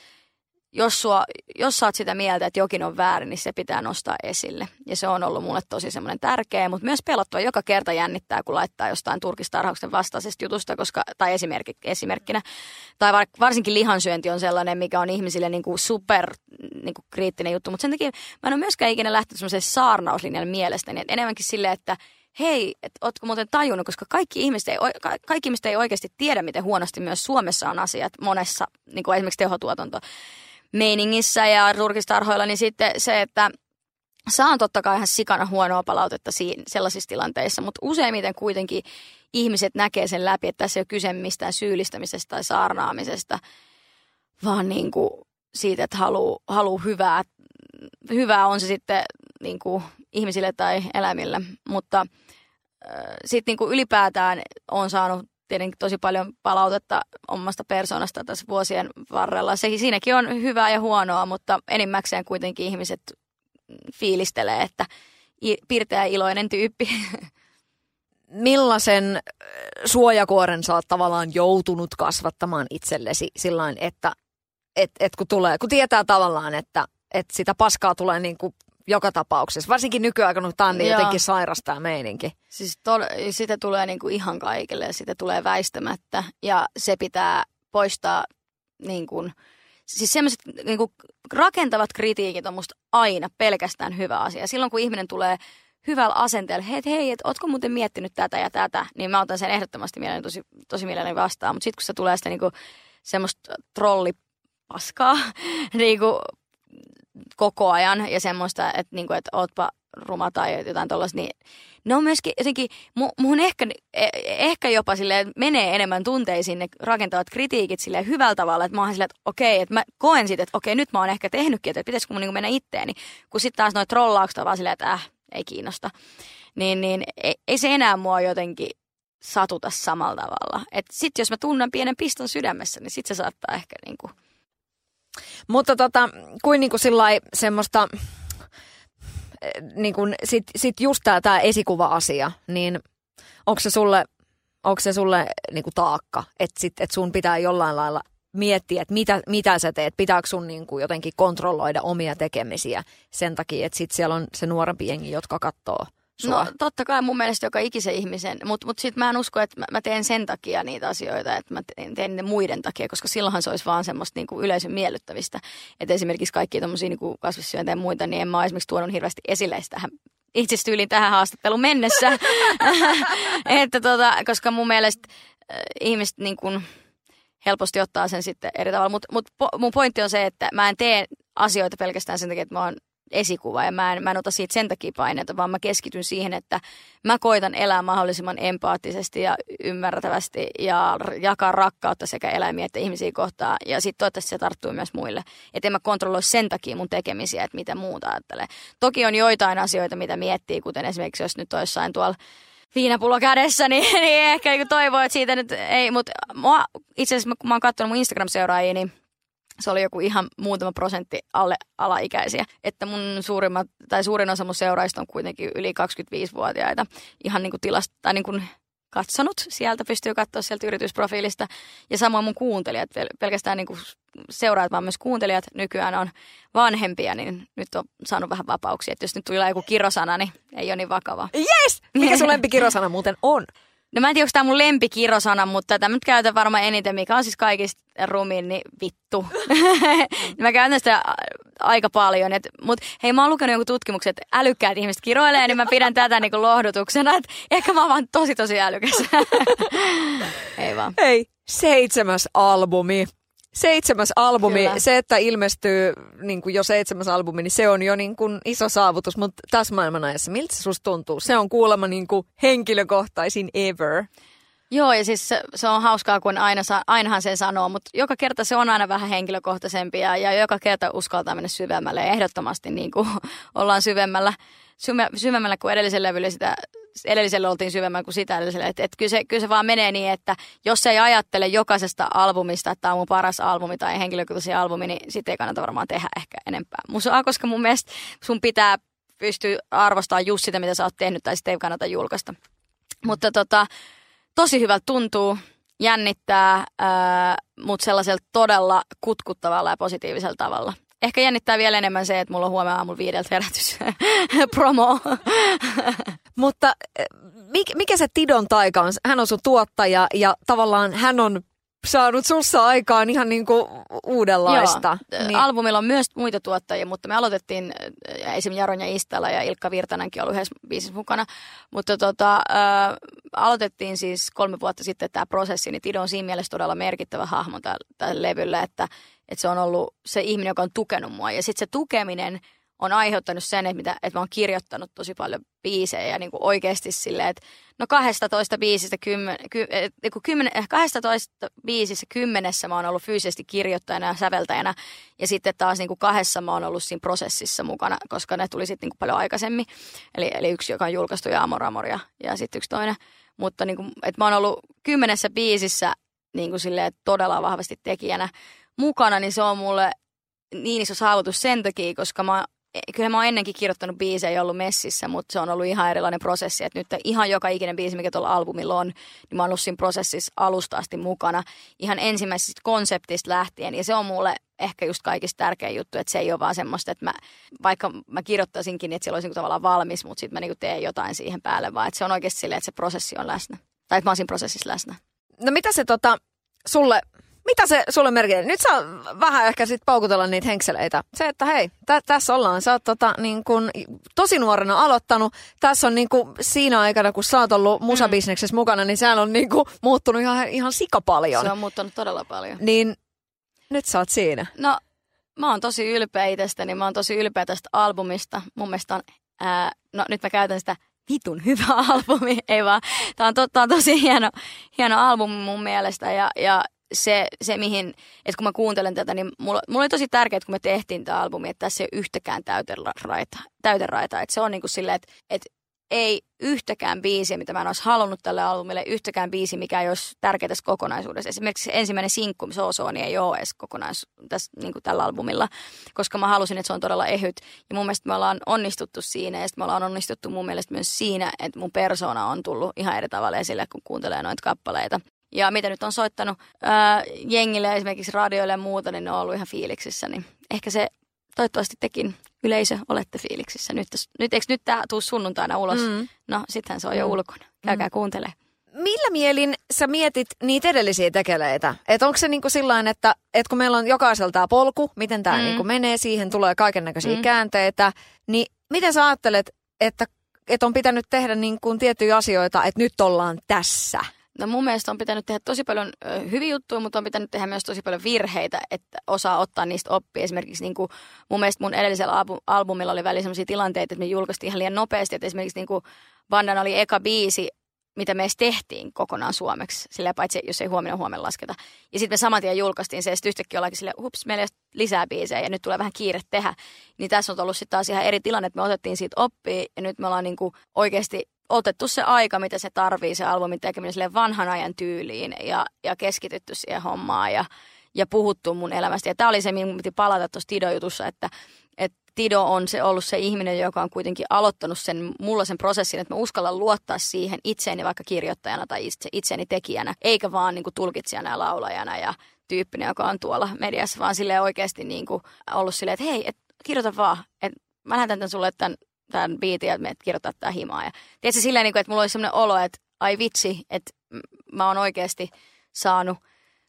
jos, sua, jos sä oot sitä mieltä, että jokin on väärin, niin se pitää nostaa esille. Ja se on ollut mulle tosi semmoinen tärkeä, mutta myös pelottua joka kerta jännittää, kun laittaa jostain turkistarhauksen vastaisesta jutusta, koska, tai esimerkki, esimerkkinä. Tai var, varsinkin lihansyönti on sellainen, mikä on ihmisille niin kuin super niin kuin kriittinen juttu. Mutta sen takia mä en ole myöskään ikinä lähtenyt semmoiseen saarnauslinjan mielestäni. Että enemmänkin silleen, että hei, että ootko muuten tajunnut, koska kaikki ihmiset, ei, kaikki ihmiset ei oikeasti tiedä, miten huonosti myös Suomessa on asiat monessa, niin kuin esimerkiksi tehotuotanto meiningissä ja turkistarhoilla, niin sitten se, että saan totta kai ihan sikana huonoa palautetta siinä, sellaisissa tilanteissa, mutta useimmiten kuitenkin ihmiset näkee sen läpi, että tässä ei ole kyse mistään syyllistämisestä tai saarnaamisesta, vaan niin kuin siitä, että haluaa haluu hyvää. Hyvää on se sitten niin kuin ihmisille tai eläimille, mutta sitten niin ylipäätään on saanut tietenkin tosi paljon palautetta omasta persoonasta tässä vuosien varrella. Se, siinäkin on hyvää ja huonoa, mutta enimmäkseen kuitenkin ihmiset fiilistelee, että pirteä iloinen tyyppi. Millaisen suojakuoren sä oot tavallaan joutunut kasvattamaan itsellesi sillä että et, et kun, tulee, kun tietää tavallaan, että et sitä paskaa tulee niin kuin joka tapauksessa. Varsinkin nykyaikana, kun tämä on niin jotenkin sairasta tämä meininki. Siis tol, sitä tulee niinku ihan kaikille, sitä tulee väistämättä ja se pitää poistaa niin kuin, siis semmoiset niin rakentavat kritiikit on musta aina pelkästään hyvä asia. Silloin kun ihminen tulee hyvällä asenteella, hei, hei, että ootko muuten miettinyt tätä ja tätä, niin mä otan sen ehdottomasti mielelläni tosi, tosi mielelläni vastaan. Mutta sitten kun se tulee sitä niinku semmoista trollipaskaa niinku koko ajan ja semmoista, että, niin kuin, että ootpa ruma tai jotain tuollaista, niin ne on myöskin jotenkin, muhun ehkä, e, ehkä jopa sille menee enemmän tunteisiin ne rakentavat kritiikit sille hyvällä tavalla, että mä oon silleen, että okei, että mä koen sitten, että okei, nyt mä oon ehkä tehnytkin, että pitäisikö mun niin mennä itteeni, kun sitten taas noin trollaukset on vaan silleen, että äh, ei kiinnosta. Niin, niin ei, ei se enää mua jotenkin satuta samalla tavalla. Että sitten jos mä tunnen pienen piston sydämessä, niin sitten se saattaa ehkä niin kuin mutta tota, kuin niinku sillai semmoista, eh, niin kuin sit, sit just tämä tää esikuva-asia, niin onko se sulle, onko se sulle niinku taakka, että sit, et sun pitää jollain lailla miettiä, että mitä, mitä sä teet, pitääkö sun niin kuin jotenkin kontrolloida omia tekemisiä sen takia, että sit siellä on se nuorempi jengi, jotka katsoo sua? No totta kai mun mielestä joka ikisen ihmisen, mutta mut sitten mä en usko, että mä, mä teen sen takia niitä asioita, että mä teen, teen ne muiden takia, koska silloinhan se olisi vaan semmoista niinku yleisön miellyttävistä. Että esimerkiksi kaikki tommosia niinku kasvissyöntä ja muita, niin en mä esimerkiksi tuonut hirveästi esille tähän itse tyyliin tähän haastatteluun mennessä. että tota, koska mun mielestä äh, ihmiset niin kuin helposti ottaa sen sitten eri tavalla. Mutta mut mun pointti on se, että mä en tee asioita pelkästään sen takia, että mä oon esikuva ja mä en, mä en ota siitä sen takia paineita, vaan mä keskityn siihen, että mä koitan elää mahdollisimman empaattisesti ja ymmärtävästi ja jakaa rakkautta sekä eläimiä että ihmisiä kohtaan ja sitten toivottavasti se tarttuu myös muille. Että en mä kontrolloi sen takia mun tekemisiä, että mitä muuta ajattelee. Toki on joitain asioita, mitä miettii, kuten esimerkiksi jos nyt olisi tuolla viinapullo kädessä, niin, niin ehkä niinku toivoo, että siitä nyt ei, mutta itse asiassa kun mä oon katsonut mun Instagram-seuraajia, niin se oli joku ihan muutama prosentti alle alaikäisiä. Että mun suurimmat, tai suurin osa mun seuraajista on kuitenkin yli 25-vuotiaita. Ihan niin kuin tilasta, tai niin kuin katsonut. Sieltä pystyy katsoa sieltä yritysprofiilista. Ja samoin mun kuuntelijat, pelkästään niin kuin seuraajat, vaan myös kuuntelijat nykyään on vanhempia, niin nyt on saanut vähän vapauksia. Että jos nyt tulee joku kirosana, niin ei ole niin vakava. Yes! Mikä sun lempikirosana muuten on? No mä en tiedä, onko tämä mun lempikirosana, mutta tätä nyt käytän varmaan eniten, mikä on siis kaikista rumin, niin vittu. mä käytän sitä aika paljon. Mutta hei, mä oon lukenut jonkun tutkimuksen, että älykkäät ihmiset kiroilee, niin mä pidän tätä niinku lohdutuksena. Että ehkä mä oon vaan tosi tosi älykäs. ei vaan. Hei, seitsemäs albumi seitsemäs albumi, Kyllä. se, että ilmestyy niin kuin jo seitsemäs albumi, niin se on jo niin kuin iso saavutus, mutta tässä maailmanajassa, miltä se susta tuntuu? Se on kuulemma niin kuin henkilökohtaisin ever. Joo, ja siis se, se on hauskaa, kun aina sa, ainahan sen sanoo, mutta joka kerta se on aina vähän henkilökohtaisempi ja, ja joka kerta uskaltaa mennä syvemmälle. Ja ehdottomasti niin kuin ollaan syvemmällä, syvemmällä kuin edellisellä levyllä sitä edelliselle oltiin syvemmän kuin sitä edelliselle. Että et kyllä, se, kyllä se vaan menee niin, että jos ei ajattele jokaisesta albumista, että tämä on mun paras albumi tai henkilökohtaisen albumi, niin sitten ei kannata varmaan tehdä ehkä enempää musaa, koska mun mielestä sun pitää pystyä arvostamaan just sitä, mitä sä oot tehnyt, tai sitten ei kannata julkaista. Mutta tota, tosi hyvältä tuntuu, jännittää, mutta sellaisella todella kutkuttavalla ja positiivisella tavalla. Ehkä jännittää vielä enemmän se, että mulla on huomenna aamulla viideltä herätys promo. Mutta eh, mikä se Tidon taika on? Hän on sun tuottaja ja tavallaan hän on saanut sussa aikaan ihan niin kuin uudenlaista. Joo. Niin. Albumilla on myös muita tuottajia, mutta me aloitettiin esimerkiksi Jaron ja Istala ja Ilkka Virtanenkin ollut yhdessä biisissä mukana. Mutta tota, äh, aloitettiin siis kolme vuotta sitten tämä prosessi, niin Tido on siinä mielessä todella merkittävä hahmo tällä levyllä, että että se on ollut se ihminen, joka on tukenut mua. Ja sitten se tukeminen on aiheuttanut sen, että, mitä, että mä oon kirjoittanut tosi paljon biisejä ja niin kuin oikeasti silleen, että no 12 biisistä, kymmen, ky, kymmen, 12 biisissä kymmenessä mä oon ollut fyysisesti kirjoittajana ja säveltäjänä ja sitten taas niin kuin kahdessa mä oon ollut siinä prosessissa mukana, koska ne tuli sitten niin kuin paljon aikaisemmin. Eli, eli yksi, joka on julkaistu ja Amor Amor ja, ja sitten yksi toinen. Mutta niin kuin, että mä oon ollut kymmenessä biisissä niin kuin silleen, todella vahvasti tekijänä mukana, niin se on mulle niin iso saavutus sen takia, koska mä kyllä mä oon ennenkin kirjoittanut biisejä ja ollut messissä, mutta se on ollut ihan erilainen prosessi. Että nyt ihan joka ikinen biisi, mikä tuolla albumilla on, niin mä oon ollut siinä prosessissa alusta asti mukana. Ihan ensimmäisestä konseptista lähtien. Ja se on mulle ehkä just kaikista tärkein juttu, että se ei ole vaan semmoista, että mä, vaikka mä kirjoittaisinkin, että siellä olisi niinku tavallaan valmis, mutta sitten mä niinku teen jotain siihen päälle, vaan että se on oikeasti silleen, että se prosessi on läsnä. Tai että mä oon siinä prosessissa läsnä. No mitä se tota, sulle mitä se sulle merkitsee? Nyt saa vähän ehkä sit paukutella niitä henkseleitä. Se, että hei, tä, tässä ollaan. Sä oot tota, niin kun, tosi nuorena aloittanut. Tässä on niin kun, siinä aikana, kun sä oot ollut musabisneksessä mm. mukana, niin siellä on niin kun, muuttunut ihan, ihan sika paljon. Se on muuttunut todella paljon. Niin nyt sä oot siinä. No, mä oon tosi ylpeä itsestäni. Mä oon tosi ylpeä tästä albumista. Mun mielestä on, ää, no nyt mä käytän sitä vitun hyvä albumi, ei vaan. Tämä on, to, tää on tosi hieno, hieno albumi mun mielestä ja, ja se, se mihin, että kun mä kuuntelen tätä, niin mulla, mulla oli tosi tärkeää, kun me tehtiin tämä albumi, että tässä ei ole yhtäkään täyteraita. täyteraita. Että se on niin kuin silleen, että, että ei yhtäkään biisiä, mitä mä en olisi halunnut tälle albumille, yhtäkään biisi, mikä ei olisi tärkeä tässä kokonaisuudessa. Esimerkiksi ensimmäinen sinkku, Soosoo, niin ei ole edes kokonais tässä, niin kuin tällä albumilla, koska mä halusin, että se on todella ehyt. Ja mun mielestä me ollaan onnistuttu siinä, ja me ollaan onnistuttu mun mielestä myös siinä, että mun persona on tullut ihan eri tavalla esille, kun kuuntelee noita kappaleita ja mitä nyt on soittanut ää, jengille esimerkiksi radioille ja muuta, niin ne on ollut ihan fiiliksissä. Niin ehkä se toivottavasti tekin yleisö olette fiiliksissä. Nyt, nyt eikö nyt tämä tuu sunnuntaina ulos? Mm. No, sittenhän se on jo mm. ulkona. Käykää mm. kuuntele. Millä mielin sä mietit niitä edellisiä tekeleitä? Että onko se niinku sillain, että, että kun meillä on jokaisella tämä polku, miten tämä mm. niinku menee, siihen tulee kaiken näköisiä mm. käänteitä, niin miten sä ajattelet, että, että on pitänyt tehdä niin kuin tiettyjä asioita, että nyt ollaan tässä? No mun mielestä on pitänyt tehdä tosi paljon hyviä juttuja, mutta on pitänyt tehdä myös tosi paljon virheitä, että osaa ottaa niistä oppia. Esimerkiksi niin kuin, mun mielestä mun edellisellä albu- albumilla oli välillä sellaisia tilanteita, että me julkaistiin ihan liian nopeasti. Että esimerkiksi niin Vandan oli eka biisi, mitä me edes tehtiin kokonaan suomeksi, sillä paitsi jos ei huomenna huomenna lasketa. Ja sitten me saman tien julkaistiin se, ja sitten yhtäkkiä ollaankin sille, hups, meillä ei lisää biisejä, ja nyt tulee vähän kiire tehdä. Niin tässä on ollut sitten taas ihan eri tilanne, että me otettiin siitä oppia, ja nyt me ollaan niinku oikeasti otettu se aika, mitä se tarvii, se albumin tekeminen sille vanhan ajan tyyliin ja, ja keskitytty siihen hommaan ja, ja puhuttu mun elämästä. Ja tämä oli se, mihin piti palata tuossa Tido-jutussa, että, että Tido on se ollut se ihminen, joka on kuitenkin aloittanut sen, mulla sen prosessin, että mä uskallan luottaa siihen itseeni vaikka kirjoittajana tai itse, itseeni tekijänä, eikä vaan niin kuin tulkitsijana ja laulajana ja tyyppinen, joka on tuolla mediassa, vaan sille oikeasti niin kuin ollut silleen, että hei, et, kirjoita vaan, että mä lähetän tämän sulle tämän, tämän biitin, että me kirjoittaa tämä himaa. Ja tiedätkö silleen, niin kuin, että mulla olisi sellainen olo, että ai vitsi, että mä oon oikeasti saanut,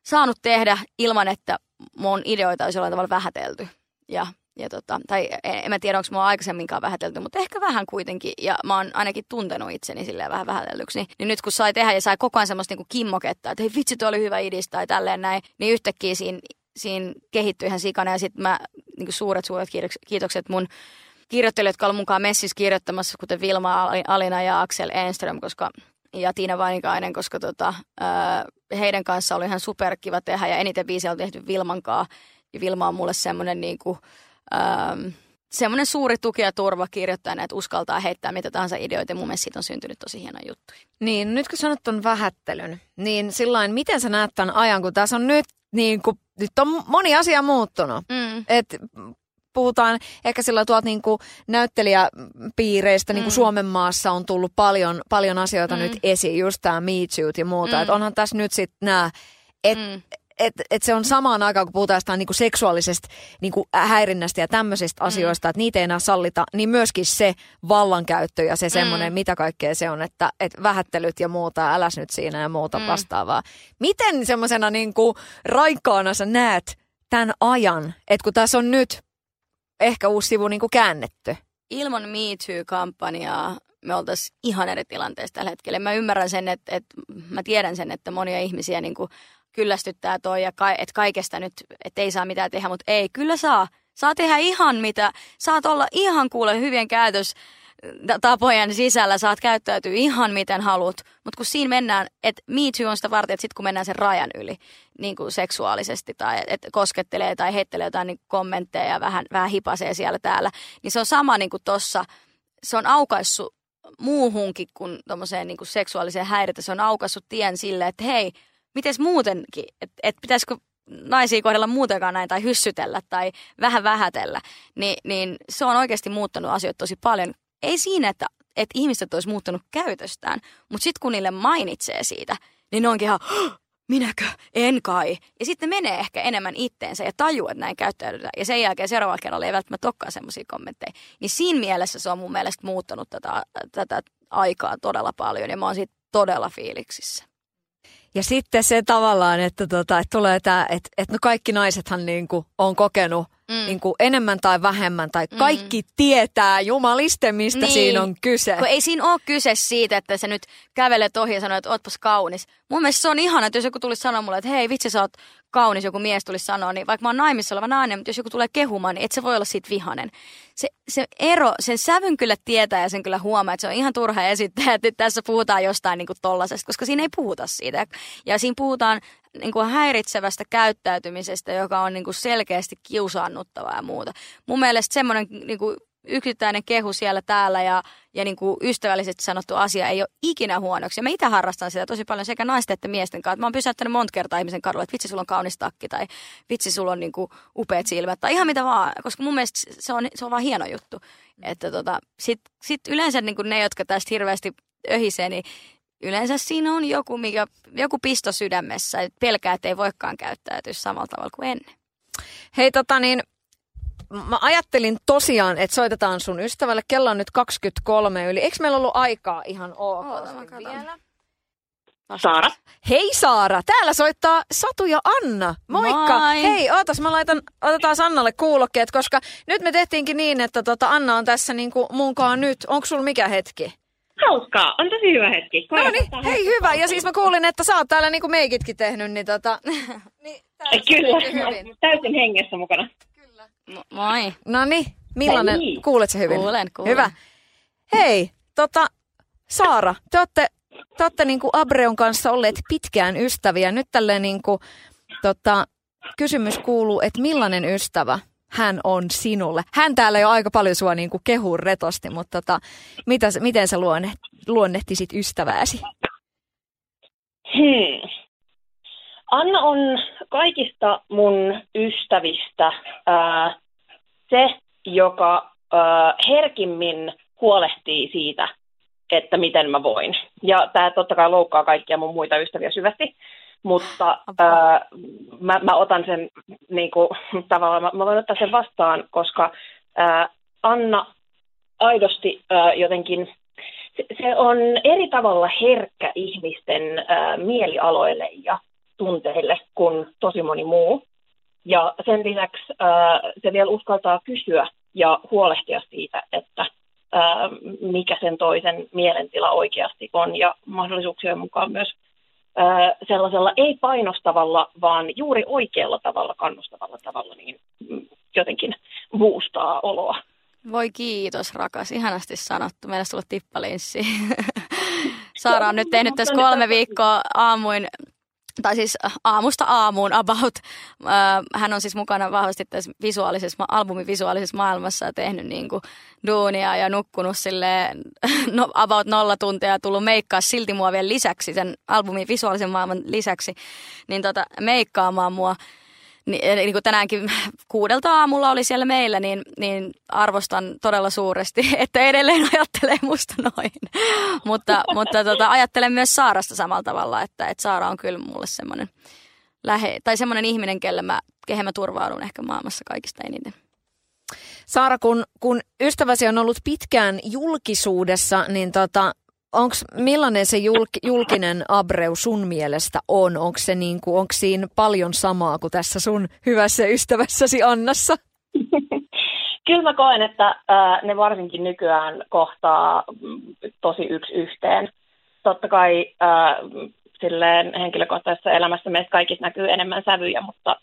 saanut tehdä ilman, että mun ideoita olisi jollain tavalla vähätelty. Ja ja tota, tai en mä tiedä, onko mua aikaisemminkaan vähätelty, mutta ehkä vähän kuitenkin. Ja mä oon ainakin tuntenut itseni silleen vähän vähätellyksi. Niin, niin nyt kun sai tehdä ja sai koko ajan semmoista niinku kimmoketta, että hei vitsi, toi oli hyvä idis tai tälleen näin, niin yhtäkkiä siinä, siinä kehittyi ihan sikana. Ja sitten mä niinku suuret suuret kiitokset mun kirjoittelijoille, jotka ovat mukaan messissä kirjoittamassa, kuten Vilma Alina ja Axel Enström, koska ja Tiina Vainikainen, koska tota, heidän kanssa oli ihan superkiva tehdä ja eniten biisiä on tehty Vilmankaa. Ja Vilma on mulle semmoinen niin kuin, ähm, semmoinen suuri tuki ja turva kirjoittajana, että uskaltaa heittää mitä tahansa ideoita. Mun mielestä siitä on syntynyt tosi hieno juttu. Niin, nyt kun sanot ton vähättelyn, niin sillain, miten sä näet tämän ajan, kun tässä on nyt, niin kuin, nyt on moni asia muuttunut. Mm. Et puhutaan ehkä sillä tuolta niin kuin näyttelijäpiireistä niin kuin mm. Suomen maassa on tullut paljon, paljon asioita mm. nyt esiin, just tämä Me Too ja muuta. Mm. Että onhan tässä nyt sitten nämä, että mm että et se on samaan aikaan, kun puhutaan jostain niinku seksuaalisesta niinku häirinnästä ja tämmöisistä mm. asioista, että niitä ei enää sallita, niin myöskin se vallankäyttö ja se semmoinen, mm. mitä kaikkea se on, että et vähättelyt ja muuta, äläs nyt siinä ja muuta mm. vastaavaa. Miten semmoisena niinku raikkaana sä näet tämän ajan, että kun tässä on nyt ehkä uusi sivu niinku käännetty? Ilman Me Too-kampanjaa me oltaisiin ihan eri tilanteessa tällä hetkellä. Mä ymmärrän sen, että, että mä tiedän sen, että monia ihmisiä niin kuin kyllästyttää toi ja ka- että kaikesta nyt, että ei saa mitään tehdä, mutta ei, kyllä saa. Saa tehdä ihan mitä, saat olla ihan kuule hyvien käytös tapojen sisällä saat käyttäytyä ihan miten haluat, mutta kun siinä mennään, että Me Too on sitä varten, että sitten kun mennään sen rajan yli niin kuin seksuaalisesti tai että koskettelee tai heittelee jotain niin kommentteja ja vähän, vähän hipasee siellä täällä, niin se on sama niin kuin tossa, se on aukaissut muuhunkin kuin niin kuin seksuaaliseen häiritä, se on aukaissut tien sille, että hei, miten muutenkin, että et pitäisikö naisia kohdella muutenkaan näin tai hyssytellä tai vähän vähätellä, niin, niin se on oikeasti muuttanut asioita tosi paljon. Ei siinä, että, että ihmiset olisi muuttanut käytöstään, mutta sitten kun niille mainitsee siitä, niin ne onkin ihan, minäkö? En kai. Ja sitten menee ehkä enemmän itteensä ja tajuu, että näin käyttäydytään. Ja sen jälkeen seuraavalla kerralla ei välttämättä olekaan semmoisia kommentteja. Niin siinä mielessä se on mun mielestä muuttanut tätä, tätä aikaa todella paljon ja mä oon siitä todella fiiliksissä. Ja sitten se tavallaan, että, tota, että tulee tämä, että, että no kaikki naisethan niin kuin on kokenut mm. niin kuin enemmän tai vähemmän, tai mm. kaikki tietää jumaliste, mistä niin. siinä on kyse. Kun ei siinä ole kyse siitä, että sä nyt kävelet ohi ja sanoo, että ootpas kaunis. Mun mielestä se on ihana, että jos joku tulisi sanoa mulle, että hei vitsi sä oot kaunis, joku mies tulisi sanoa, niin vaikka mä oon naimissa oleva nainen, mutta jos joku tulee kehumaan, niin et se voi olla siitä vihanen. Se, se ero, sen sävyn kyllä tietää ja sen kyllä huomaa, että se on ihan turha esittää, että tässä puhutaan jostain niin kuin tollasesta, koska siinä ei puhuta siitä. Ja siinä puhutaan niin kuin häiritsevästä käyttäytymisestä, joka on niin kuin selkeästi kiusaannuttavaa ja muuta. Mun mielestä semmoinen niin kuin yksittäinen kehu siellä täällä ja, ja niin kuin ystävällisesti sanottu asia ei ole ikinä huonoksi. Ja mä itse harrastan sitä tosi paljon sekä naisten että miesten kanssa. Mä oon pysäyttänyt monta kertaa ihmisen kadulla, että vitsi sulla on kaunis takki tai vitsi sulla on niin kuin upeat silmät tai ihan mitä vaan. Koska mun mielestä se on, se on vaan hieno juttu. Että tota, sit, sit yleensä niin kuin ne, jotka tästä hirveästi öhisee, niin yleensä siinä on joku, mikä, joku pisto sydämessä, että pelkää, että ei voikaan käyttäytyä samalla tavalla kuin ennen. Hei tota niin, mä ajattelin tosiaan, että soitetaan sun ystävälle. Kello on nyt 23 yli. Eikö meillä ollut aikaa ihan ok Oota, vielä? Saara. Hei Saara, täällä soittaa Satu ja Anna. Moikka. Moi. Hei, ootas, mä laitan, otetaan Annalle kuulokkeet, koska nyt me tehtiinkin niin, että tota Anna on tässä niin kuin munkaan nyt. Onko sulla mikä hetki? Hauskaa, on tosi hyvä hetki. No niin, hei hyvä. Ja siis mä kuulin, että sä oot täällä niinku meikitkin tehnyt, niin tota... niin, Kyllä, hyvin. täysin hengessä mukana. Kyllä. moi. No niin, millainen, niin. kuulet se hyvin? Kuulen, kuulen. Hyvä. Hei, tota, Saara, te olette, te olette niinku Abreon kanssa olleet pitkään ystäviä. Nyt tälleen niinku, tota, kysymys kuuluu, että millainen ystävä hän on sinulle? Hän täällä jo aika paljon sua niin kuin kehuu retosti, mutta tota, mitä, miten sä luonne, luonnehtisit ystävääsi? Hmm. Anna on kaikista mun ystävistä ää, se, joka äh, herkimmin huolehtii siitä, että miten mä voin. Ja tämä totta kai loukkaa kaikkia mun muita ystäviä syvästi, mutta äh, mä, mä otan sen niin kuin, tavallaan, mä, mä voin ottaa sen vastaan, koska äh, Anna aidosti äh, jotenkin, se, se on eri tavalla herkkä ihmisten äh, mielialoille ja tunteille kuin tosi moni muu. Ja sen lisäksi äh, se vielä uskaltaa kysyä ja huolehtia siitä, että ää, mikä sen toisen mielentila oikeasti on ja mahdollisuuksien mukaan myös ää, sellaisella ei painostavalla, vaan juuri oikealla tavalla, kannustavalla tavalla niin jotenkin boostaa oloa. Voi kiitos rakas, ihanasti sanottu. Meillä sulla tippalinssi. Saara on nyt tehnyt tässä kolme viikkoa aamuin tai siis äh, aamusta aamuun about. Äh, hän on siis mukana vahvasti tässä visuaalisessa, albumin visuaalisessa maailmassa ja tehnyt niin kuin duunia ja nukkunut sille no, about nolla tuntia ja tullut meikkaa silti mua vielä lisäksi, sen albumin visuaalisen maailman lisäksi, niin tota, meikkaamaan mua niin, niin kuin tänäänkin kuudelta aamulla oli siellä meillä, niin, niin arvostan todella suuresti, että edelleen ajattelee musta noin. mutta mutta tota, ajattelen myös Saarasta samalla tavalla, että, että Saara on kyllä mulle semmoinen lähe, tai semmoinen ihminen, kelle mä, kehen mä turvaudun ehkä maailmassa kaikista eniten. Saara, kun, kun ystäväsi on ollut pitkään julkisuudessa, niin tota, onks, millainen se julk, julkinen Abreu sun mielestä on? Onko se niin kuin, onko siinä paljon samaa kuin tässä sun hyvässä ystävässäsi Annassa? Kyllä mä koen, että äh, ne varsinkin nykyään kohtaa mm, tosi yksi yhteen. Totta kai äh, silleen henkilökohtaisessa elämässä meistä kaikissa näkyy enemmän sävyjä, mutta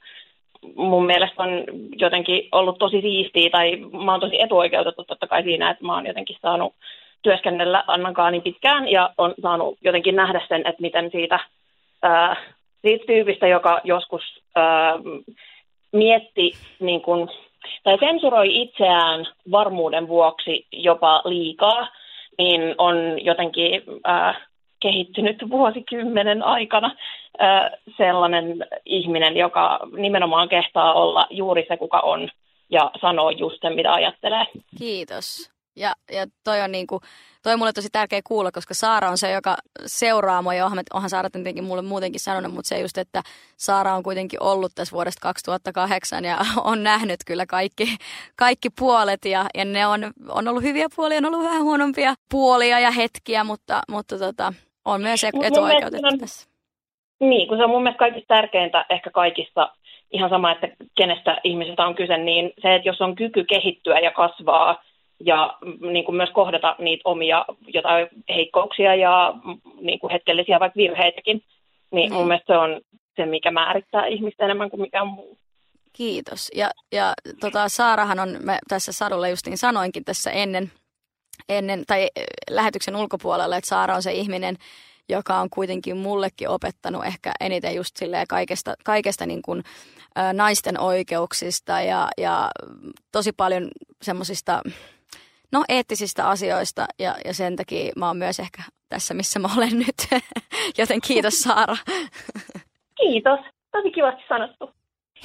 mun mielestä on jotenkin ollut tosi siistiä, tai mä oon tosi etuoikeutettu totta kai siinä, että mä oon jotenkin saanut työskennellä Annankaan niin pitkään ja on saanut jotenkin nähdä sen, että miten siitä, ää, siitä tyypistä, joka joskus ää, mietti niin kuin, tai sensuroi itseään varmuuden vuoksi jopa liikaa, niin on jotenkin ää, kehittynyt vuosikymmenen aikana ää, sellainen ihminen, joka nimenomaan kehtaa olla juuri se, kuka on ja sanoo just sen, mitä ajattelee. Kiitos. Ja, ja toi on niinku, toi on mulle tosi tärkeä kuulla, koska Saara on se, joka seuraa mua, ja onhan, onhan Saara tietenkin mulle muutenkin sanonut, mutta se just, että Saara on kuitenkin ollut tässä vuodesta 2008 ja on nähnyt kyllä kaikki, kaikki puolet ja, ja ne on, on ollut hyviä puolia, on ollut vähän huonompia puolia ja hetkiä, mutta, mutta tota, on myös etuoikeutettu on, tässä. Niin, kun se on mun mielestä kaikista tärkeintä ehkä kaikissa ihan sama, että kenestä ihmisestä on kyse, niin se, että jos on kyky kehittyä ja kasvaa, ja mm, niin kuin myös kohdata niitä omia jotain heikkouksia ja mm, niin kuin hetkellisiä vaikka virheitäkin. Niin mm. mun mielestä se on se, mikä määrittää ihmistä enemmän kuin mikään muu. Kiitos. Ja, ja tota, Saarahan on, mä tässä Sadulla justiin sanoinkin tässä ennen, ennen tai eh, lähetyksen ulkopuolella, että Saara on se ihminen, joka on kuitenkin mullekin opettanut ehkä eniten just kaikesta, kaikesta niin kuin, ä, naisten oikeuksista ja, ja tosi paljon semmoisista no, eettisistä asioista ja, ja sen takia mä oon myös ehkä tässä, missä mä olen nyt. Joten kiitos Saara. Kiitos. Tosi kivasti sanottu.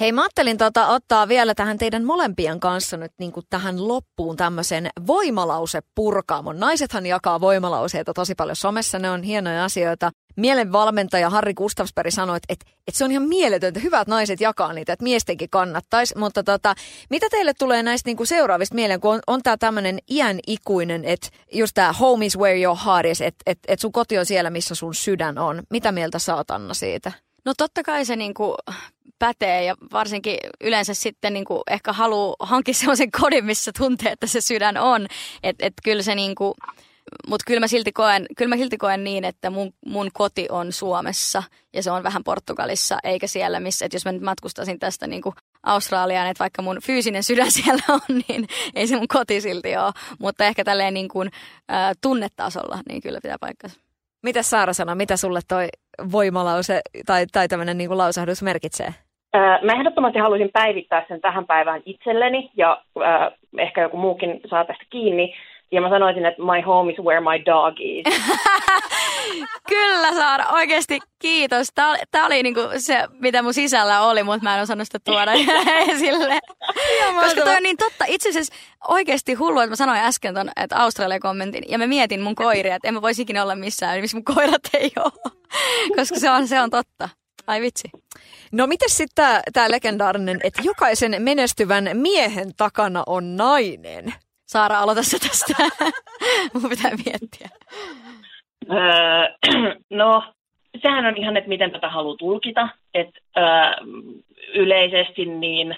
Hei, mä ajattelin tota, ottaa vielä tähän teidän molempien kanssa nyt niin kuin tähän loppuun tämmöisen voimalausepurkaamon. Naisethan jakaa voimalauseita tosi paljon somessa, ne on hienoja asioita. Mielenvalmentaja Harri Gustafsberg sanoi, että, että, että se on ihan mieletöntä, hyvät naiset jakaa niitä, että miestenkin kannattaisi. Mutta tota, mitä teille tulee näistä niin kuin seuraavista mieleen, kun on, on tämä tämmöinen iän ikuinen, että just tämä home is where your heart is, että, että, että sun koti on siellä, missä sun sydän on. Mitä mieltä oot Anna siitä? No totta kai se niinku pätee ja varsinkin yleensä sitten niinku ehkä haluaa hankkia sellaisen kodin, missä tuntee, että se sydän on. Että et kyllä se niinku, mutta kyllä mä silti koen, kyllä mä silti koen niin, että mun, mun koti on Suomessa ja se on vähän Portugalissa, eikä siellä missä, että jos mä nyt matkustasin tästä niin kuin Australiaan, että vaikka mun fyysinen sydän siellä on, niin ei se mun koti silti ole. Mutta ehkä tälleen niin kuin, ä, tunnetasolla, niin kyllä pitää paikkansa. Mitä Saara sanoo, mitä sulle toi voimalause tai, tai tämmöinen niin kuin lausahdus merkitsee? Mä ehdottomasti haluaisin päivittää sen tähän päivään itselleni ja äh, ehkä joku muukin saa tästä kiinni, Ja mä sanoisin, että my home is where my dog is. Kyllä Saara, oikeasti kiitos. Tämä oli, tää oli niinku se, mitä mun sisällä oli, mutta mä en osannut sitä tuoda esille. Koska toi on niin totta. Itse asiassa oikeasti hullu, että mä sanoin äsken ton, että Australia kommentin. Ja mä mietin mun koiria, että en mä voisi ikinä olla missään, missä mun koirat ei ole. Koska se on, se on totta. Ai vitsi. No miten sitten tämä legendaarinen, että jokaisen menestyvän miehen takana on nainen? Saara, aloita se tästä. Mun pitää miettiä. Öö, no, sehän on ihan, että miten tätä haluaa tulkita. Että öö, yleisesti niin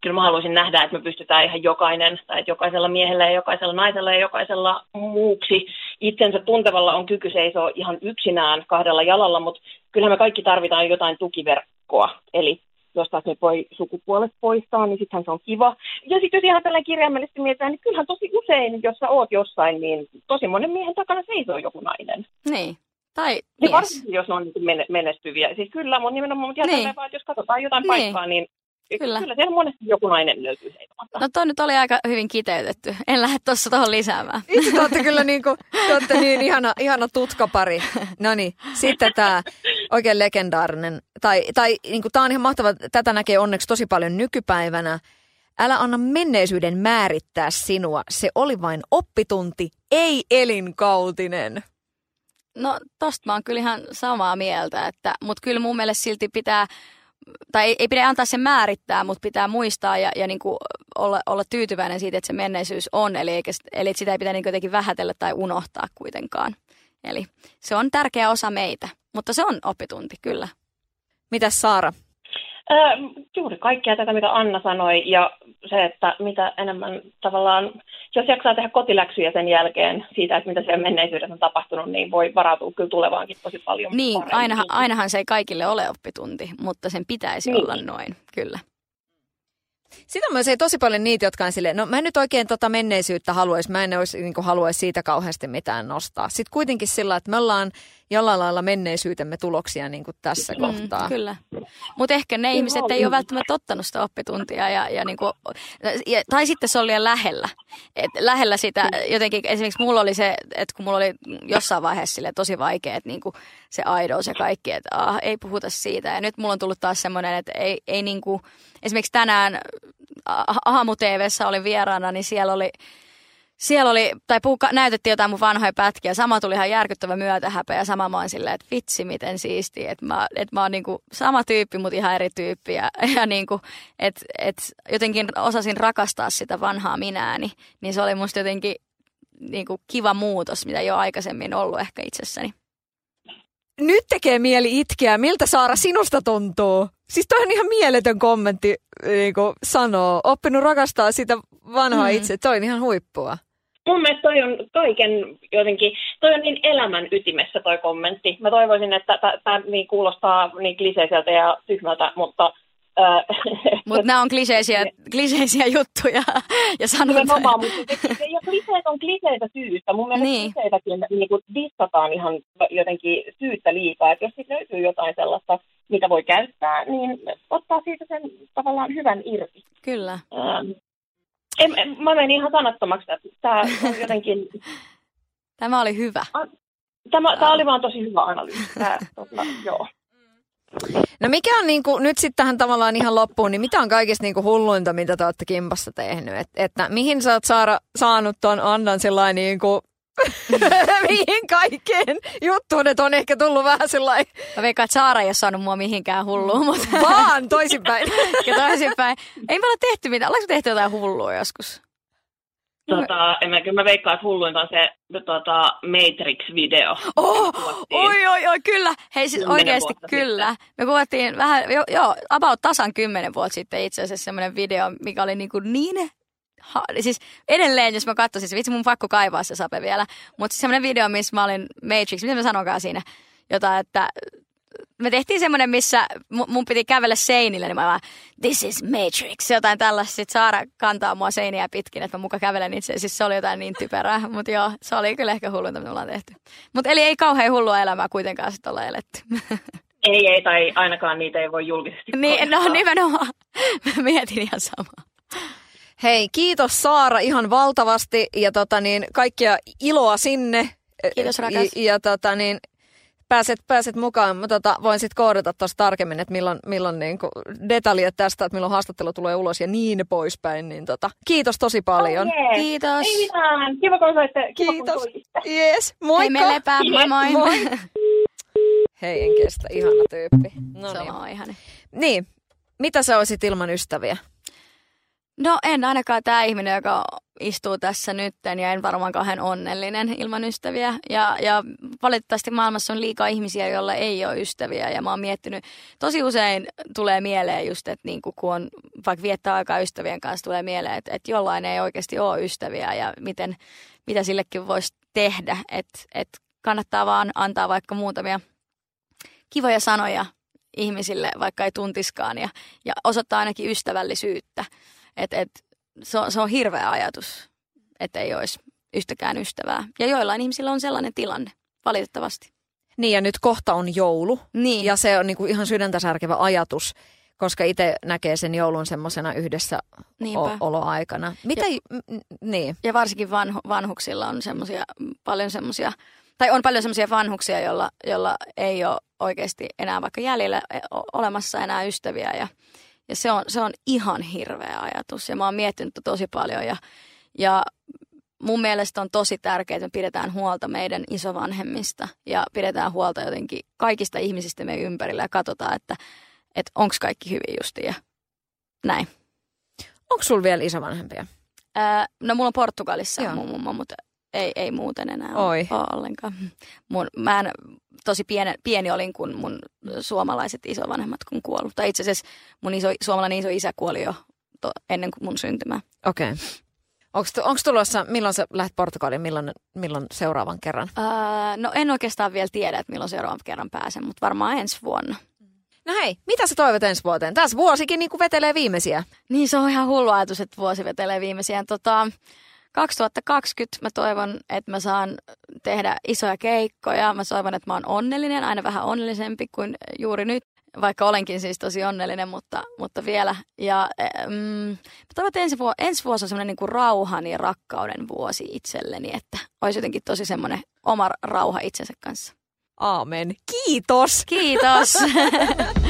kyllä mä haluaisin nähdä, että me pystytään ihan jokainen, tai että jokaisella miehellä ja jokaisella naisella ja jokaisella muuksi itsensä tuntevalla on kyky seisoa ihan yksinään kahdella jalalla, mutta kyllähän me kaikki tarvitaan jotain tukiverkkoa. Eli jos taas nyt voi sukupuolet poistaa, niin sittenhän se on kiva. Ja sitten jos ihan tällä kirjaimellisesti mietitään, niin kyllähän tosi usein, jos sä oot jossain, niin tosi monen miehen takana seisoo joku nainen. Niin. Tai niin varsinkin, jos ne on niin menestyviä. Siis kyllä, mutta nimenomaan, mutta niin. vaan, että jos katsotaan jotain niin. paikkaa, niin Kyllä. Kyllä siellä monesti joku nainen löytyy heitä No toi nyt oli aika hyvin kiteytetty. En lähde tuossa tuohon lisäämään. Itse te olette kyllä niin, kuin, te olette niin ihana, ihana tutkapari. No niin, sitten tämä oikein legendaarinen. Tai, tai niin kuin, tämä on ihan mahtava, tätä näkee onneksi tosi paljon nykypäivänä. Älä anna menneisyyden määrittää sinua. Se oli vain oppitunti, ei elinkautinen. No tosta mä oon kyllä ihan samaa mieltä, että, mutta kyllä mun mielestä silti pitää tai ei, ei pidä antaa sen määrittää, mutta pitää muistaa ja, ja niin kuin olla, olla tyytyväinen siitä, että se menneisyys on. Eli, eikä, eli sitä ei pitää niin jotenkin vähätellä tai unohtaa kuitenkaan. Eli se on tärkeä osa meitä, mutta se on oppitunti, kyllä. Mitäs Saara? Äh, juuri kaikkea tätä, mitä Anna sanoi, ja se, että mitä enemmän tavallaan, jos jaksaa tehdä kotiläksyjä sen jälkeen siitä, että mitä siellä menneisyydessä on tapahtunut, niin voi varautua kyllä tulevaankin tosi paljon Niin, ainahan, ainahan se ei kaikille ole oppitunti, mutta sen pitäisi niin. olla noin, kyllä. Sitä on myös ei tosi paljon niitä, jotka on silleen, no mä en nyt oikein tota menneisyyttä haluaisi, mä en olisi, niin haluaisi siitä kauheasti mitään nostaa. Sitten kuitenkin sillä, että me ollaan jollain lailla menneisyytemme tuloksia niin kuin tässä mm, kohtaa. Kyllä. Mutta ehkä ne ihmiset ei ole välttämättä ottanut sitä oppituntia. Ja, ja niin kuin, ja, tai sitten se oli liian lähellä. Et lähellä sitä jotenkin, esimerkiksi mulla oli se, että kun mulla oli jossain vaiheessa sille tosi vaikea, että niin kuin se aidous ja kaikki, että ah, ei puhuta siitä. Ja nyt mulla on tullut taas semmoinen, että ei, ei niin kuin, esimerkiksi tänään aamu oli vieraana, niin siellä oli siellä oli, tai puuka, näytettiin jotain mun vanhoja pätkiä. Sama tuli ihan järkyttävä myötähäpeä ja sama mä oon silleen, että vitsi miten siistiä. Että mä, että mä oon niinku sama tyyppi, mutta ihan eri tyyppi. Ja, ja niinku, että et jotenkin osasin rakastaa sitä vanhaa minääni. Niin se oli musta jotenkin niinku kiva muutos, mitä ole aikaisemmin ollut ehkä itsessäni. Nyt tekee mieli itkeä. Miltä Saara sinusta tuntuu? Siis toi on ihan mieletön kommentti niin sanoo. Oppinut rakastaa sitä vanhaa mm. itse. Toi on ihan huippua. Mun mielestä toi on kaiken jotenkin, toi on niin elämän ytimessä toi kommentti. Mä toivoisin, että tämä niin kuulostaa niin kliseiseltä ja tyhmältä, mutta mutta nämä on kliseisiä, kliseisiä juttuja ja sanotaan. Nimenomaan, mutta ja kliseet on kliseitä syystä. Mun mielestä niin. kliseitäkin niin kuin dissataan ihan jotenkin syyttä liikaa. Että jos siitä löytyy jotain sellaista, mitä voi käyttää, niin ottaa siitä sen tavallaan hyvän irti. Kyllä. Ähm, en, en, mä menin ihan sanattomaksi. Tämä on jotenkin... Tämä oli hyvä. Tämä, tämä oli vaan tosi hyvä analyysi. Tämä, tota, joo. No mikä on niinku, nyt sitten tähän tavallaan ihan loppuun, niin mitä on kaikista niinku hulluinta, mitä te olette kimpassa tehnyt? Et, että mihin sä oot Saara, saanut ton Annan sellainen niinku, mihin kaikkeen juttuun, että on ehkä tullut vähän sellainen... Mä veikkaan, että Saara ei ole saanut mua mihinkään hulluun, mutta... Vaan toisinpäin. ja toisinpäin. Ei me olla tehty mitään. Ollaanko tehty jotain hullua joskus? Tota, en mä, kyllä mä veikkaan, että hulluinta on se tota, Matrix-video. Oh, oi, oi, oi, kyllä. Hei siis oikeasti kyllä. Sitten. Me kuvattiin vähän, jo, joo, about tasan kymmenen vuotta sitten itse asiassa semmoinen video, mikä oli niin, kuin niin ha, siis edelleen, jos mä katsoisin, se vitsi mun pakko kaivaa se sape vielä, mutta siis semmoinen video, missä mä olin Matrix, miten mä sanokaan siinä, jotain, että me tehtiin semmoinen, missä mun piti kävellä seinille, niin mä vaan, this is Matrix, jotain tällaista. Sitten Saara kantaa mua seiniä pitkin, että mä muka kävelen itse. Siis se oli jotain niin typerää, mutta joo, se oli kyllä ehkä hulluinta, mitä me ollaan tehty. Mutta eli ei kauhean hullua elämää kuitenkaan sitten olla eletty. Ei, ei, tai ainakaan niitä ei voi julkisesti Niin, no nimenomaan. Mä mietin ihan samaa. Hei, kiitos Saara ihan valtavasti ja tota niin, kaikkia iloa sinne. Kiitos, rakas. Ja, ja tota niin, pääset, pääset mukaan. Mä tota, voin sitten koodata tuossa tarkemmin, että milloin, milloin niin kuin, detaljit tästä, että milloin haastattelu tulee ulos ja niin poispäin. Niin tota, kiitos tosi paljon. Oh, yeah. Kiitos. Ei mitään. Kiva kun soitte. Kiva Kiitos. kun. Yes, moikka. Hei me lepää. Moi moi. Moi. Hei, en kestä. Ihana tyyppi. No Se niin. on ihani. niin. Mitä sä olisit ilman ystäviä? No en ainakaan tämä ihminen, joka istuu tässä nytten ja en varmaan kauhean onnellinen ilman ystäviä. Ja, ja valitettavasti maailmassa on liikaa ihmisiä, joilla ei ole ystäviä ja mä oon miettinyt, tosi usein tulee mieleen just, että niinku kun on vaikka viettää aikaa ystävien kanssa, tulee mieleen, että, että jollain ei oikeasti ole ystäviä ja miten, mitä sillekin voisi tehdä. Että että kannattaa vaan antaa vaikka muutamia kivoja sanoja ihmisille, vaikka ei tuntiskaan ja, ja osoittaa ainakin ystävällisyyttä. Et, et, se, on, se on hirveä ajatus, että ei olisi yhtäkään ystävää. Ja joillain ihmisillä on sellainen tilanne, valitettavasti. Niin ja nyt kohta on joulu. Niin. Ja se on niinku ihan sydäntä särkevä ajatus, koska itse näkee sen joulun semmoisena yhdessä Niinpä. o- oloaikana. Mitä, Ja- m- niin. Ja varsinkin vanhu, vanhuksilla on semmosia, paljon semmoisia, tai on paljon semmoisia vanhuksia, joilla, joilla ei ole oikeasti enää vaikka jäljellä e- olemassa enää ystäviä. Ja, ja se, on, se on ihan hirveä ajatus. Ja mä oon miettinyt tosi paljon. Ja, ja mun mielestä on tosi tärkeää, että me pidetään huolta meidän isovanhemmista ja pidetään huolta jotenkin kaikista ihmisistä meidän ympärillä ja katsotaan, että, että onko kaikki hyvin justi ja näin. Onko sulla vielä isovanhempia? Ää, no mulla on Portugalissa Joo. mun mummo, mutta ei, ei muuten enää Oi. ole ollenkaan. Mun, mä en, tosi pieni, pieni olin, kun mun suomalaiset isovanhemmat kun kuollut. Tai itse asiassa mun iso, suomalainen iso isä kuoli jo to, ennen kuin mun syntymää. Okei. Okay. Onko tulossa, milloin sä lähdet Portugaliin, milloin, milloin seuraavan kerran? Ää, no en oikeastaan vielä tiedä, että milloin seuraavan kerran pääsen, mutta varmaan ensi vuonna. No hei, mitä sä toivot ensi vuoteen? Tässä vuosikin niin vetelee viimeisiä. Niin se on ihan hullu ajatus, että vuosi vetelee viimeisiä. Tota, 2020 mä toivon, että mä saan tehdä isoja keikkoja. Mä toivon, että mä oon onnellinen, aina vähän onnellisempi kuin juuri nyt. Vaikka olenkin siis tosi onnellinen, mutta, mutta vielä. Ja mm, mä toivon, että ensi, vuo, ensi vuosi on semmoinen niin kuin rauhan ja rakkauden vuosi itselleni. Että olisi jotenkin tosi semmoinen oma rauha itsensä kanssa. Aamen. Kiitos. Kiitos!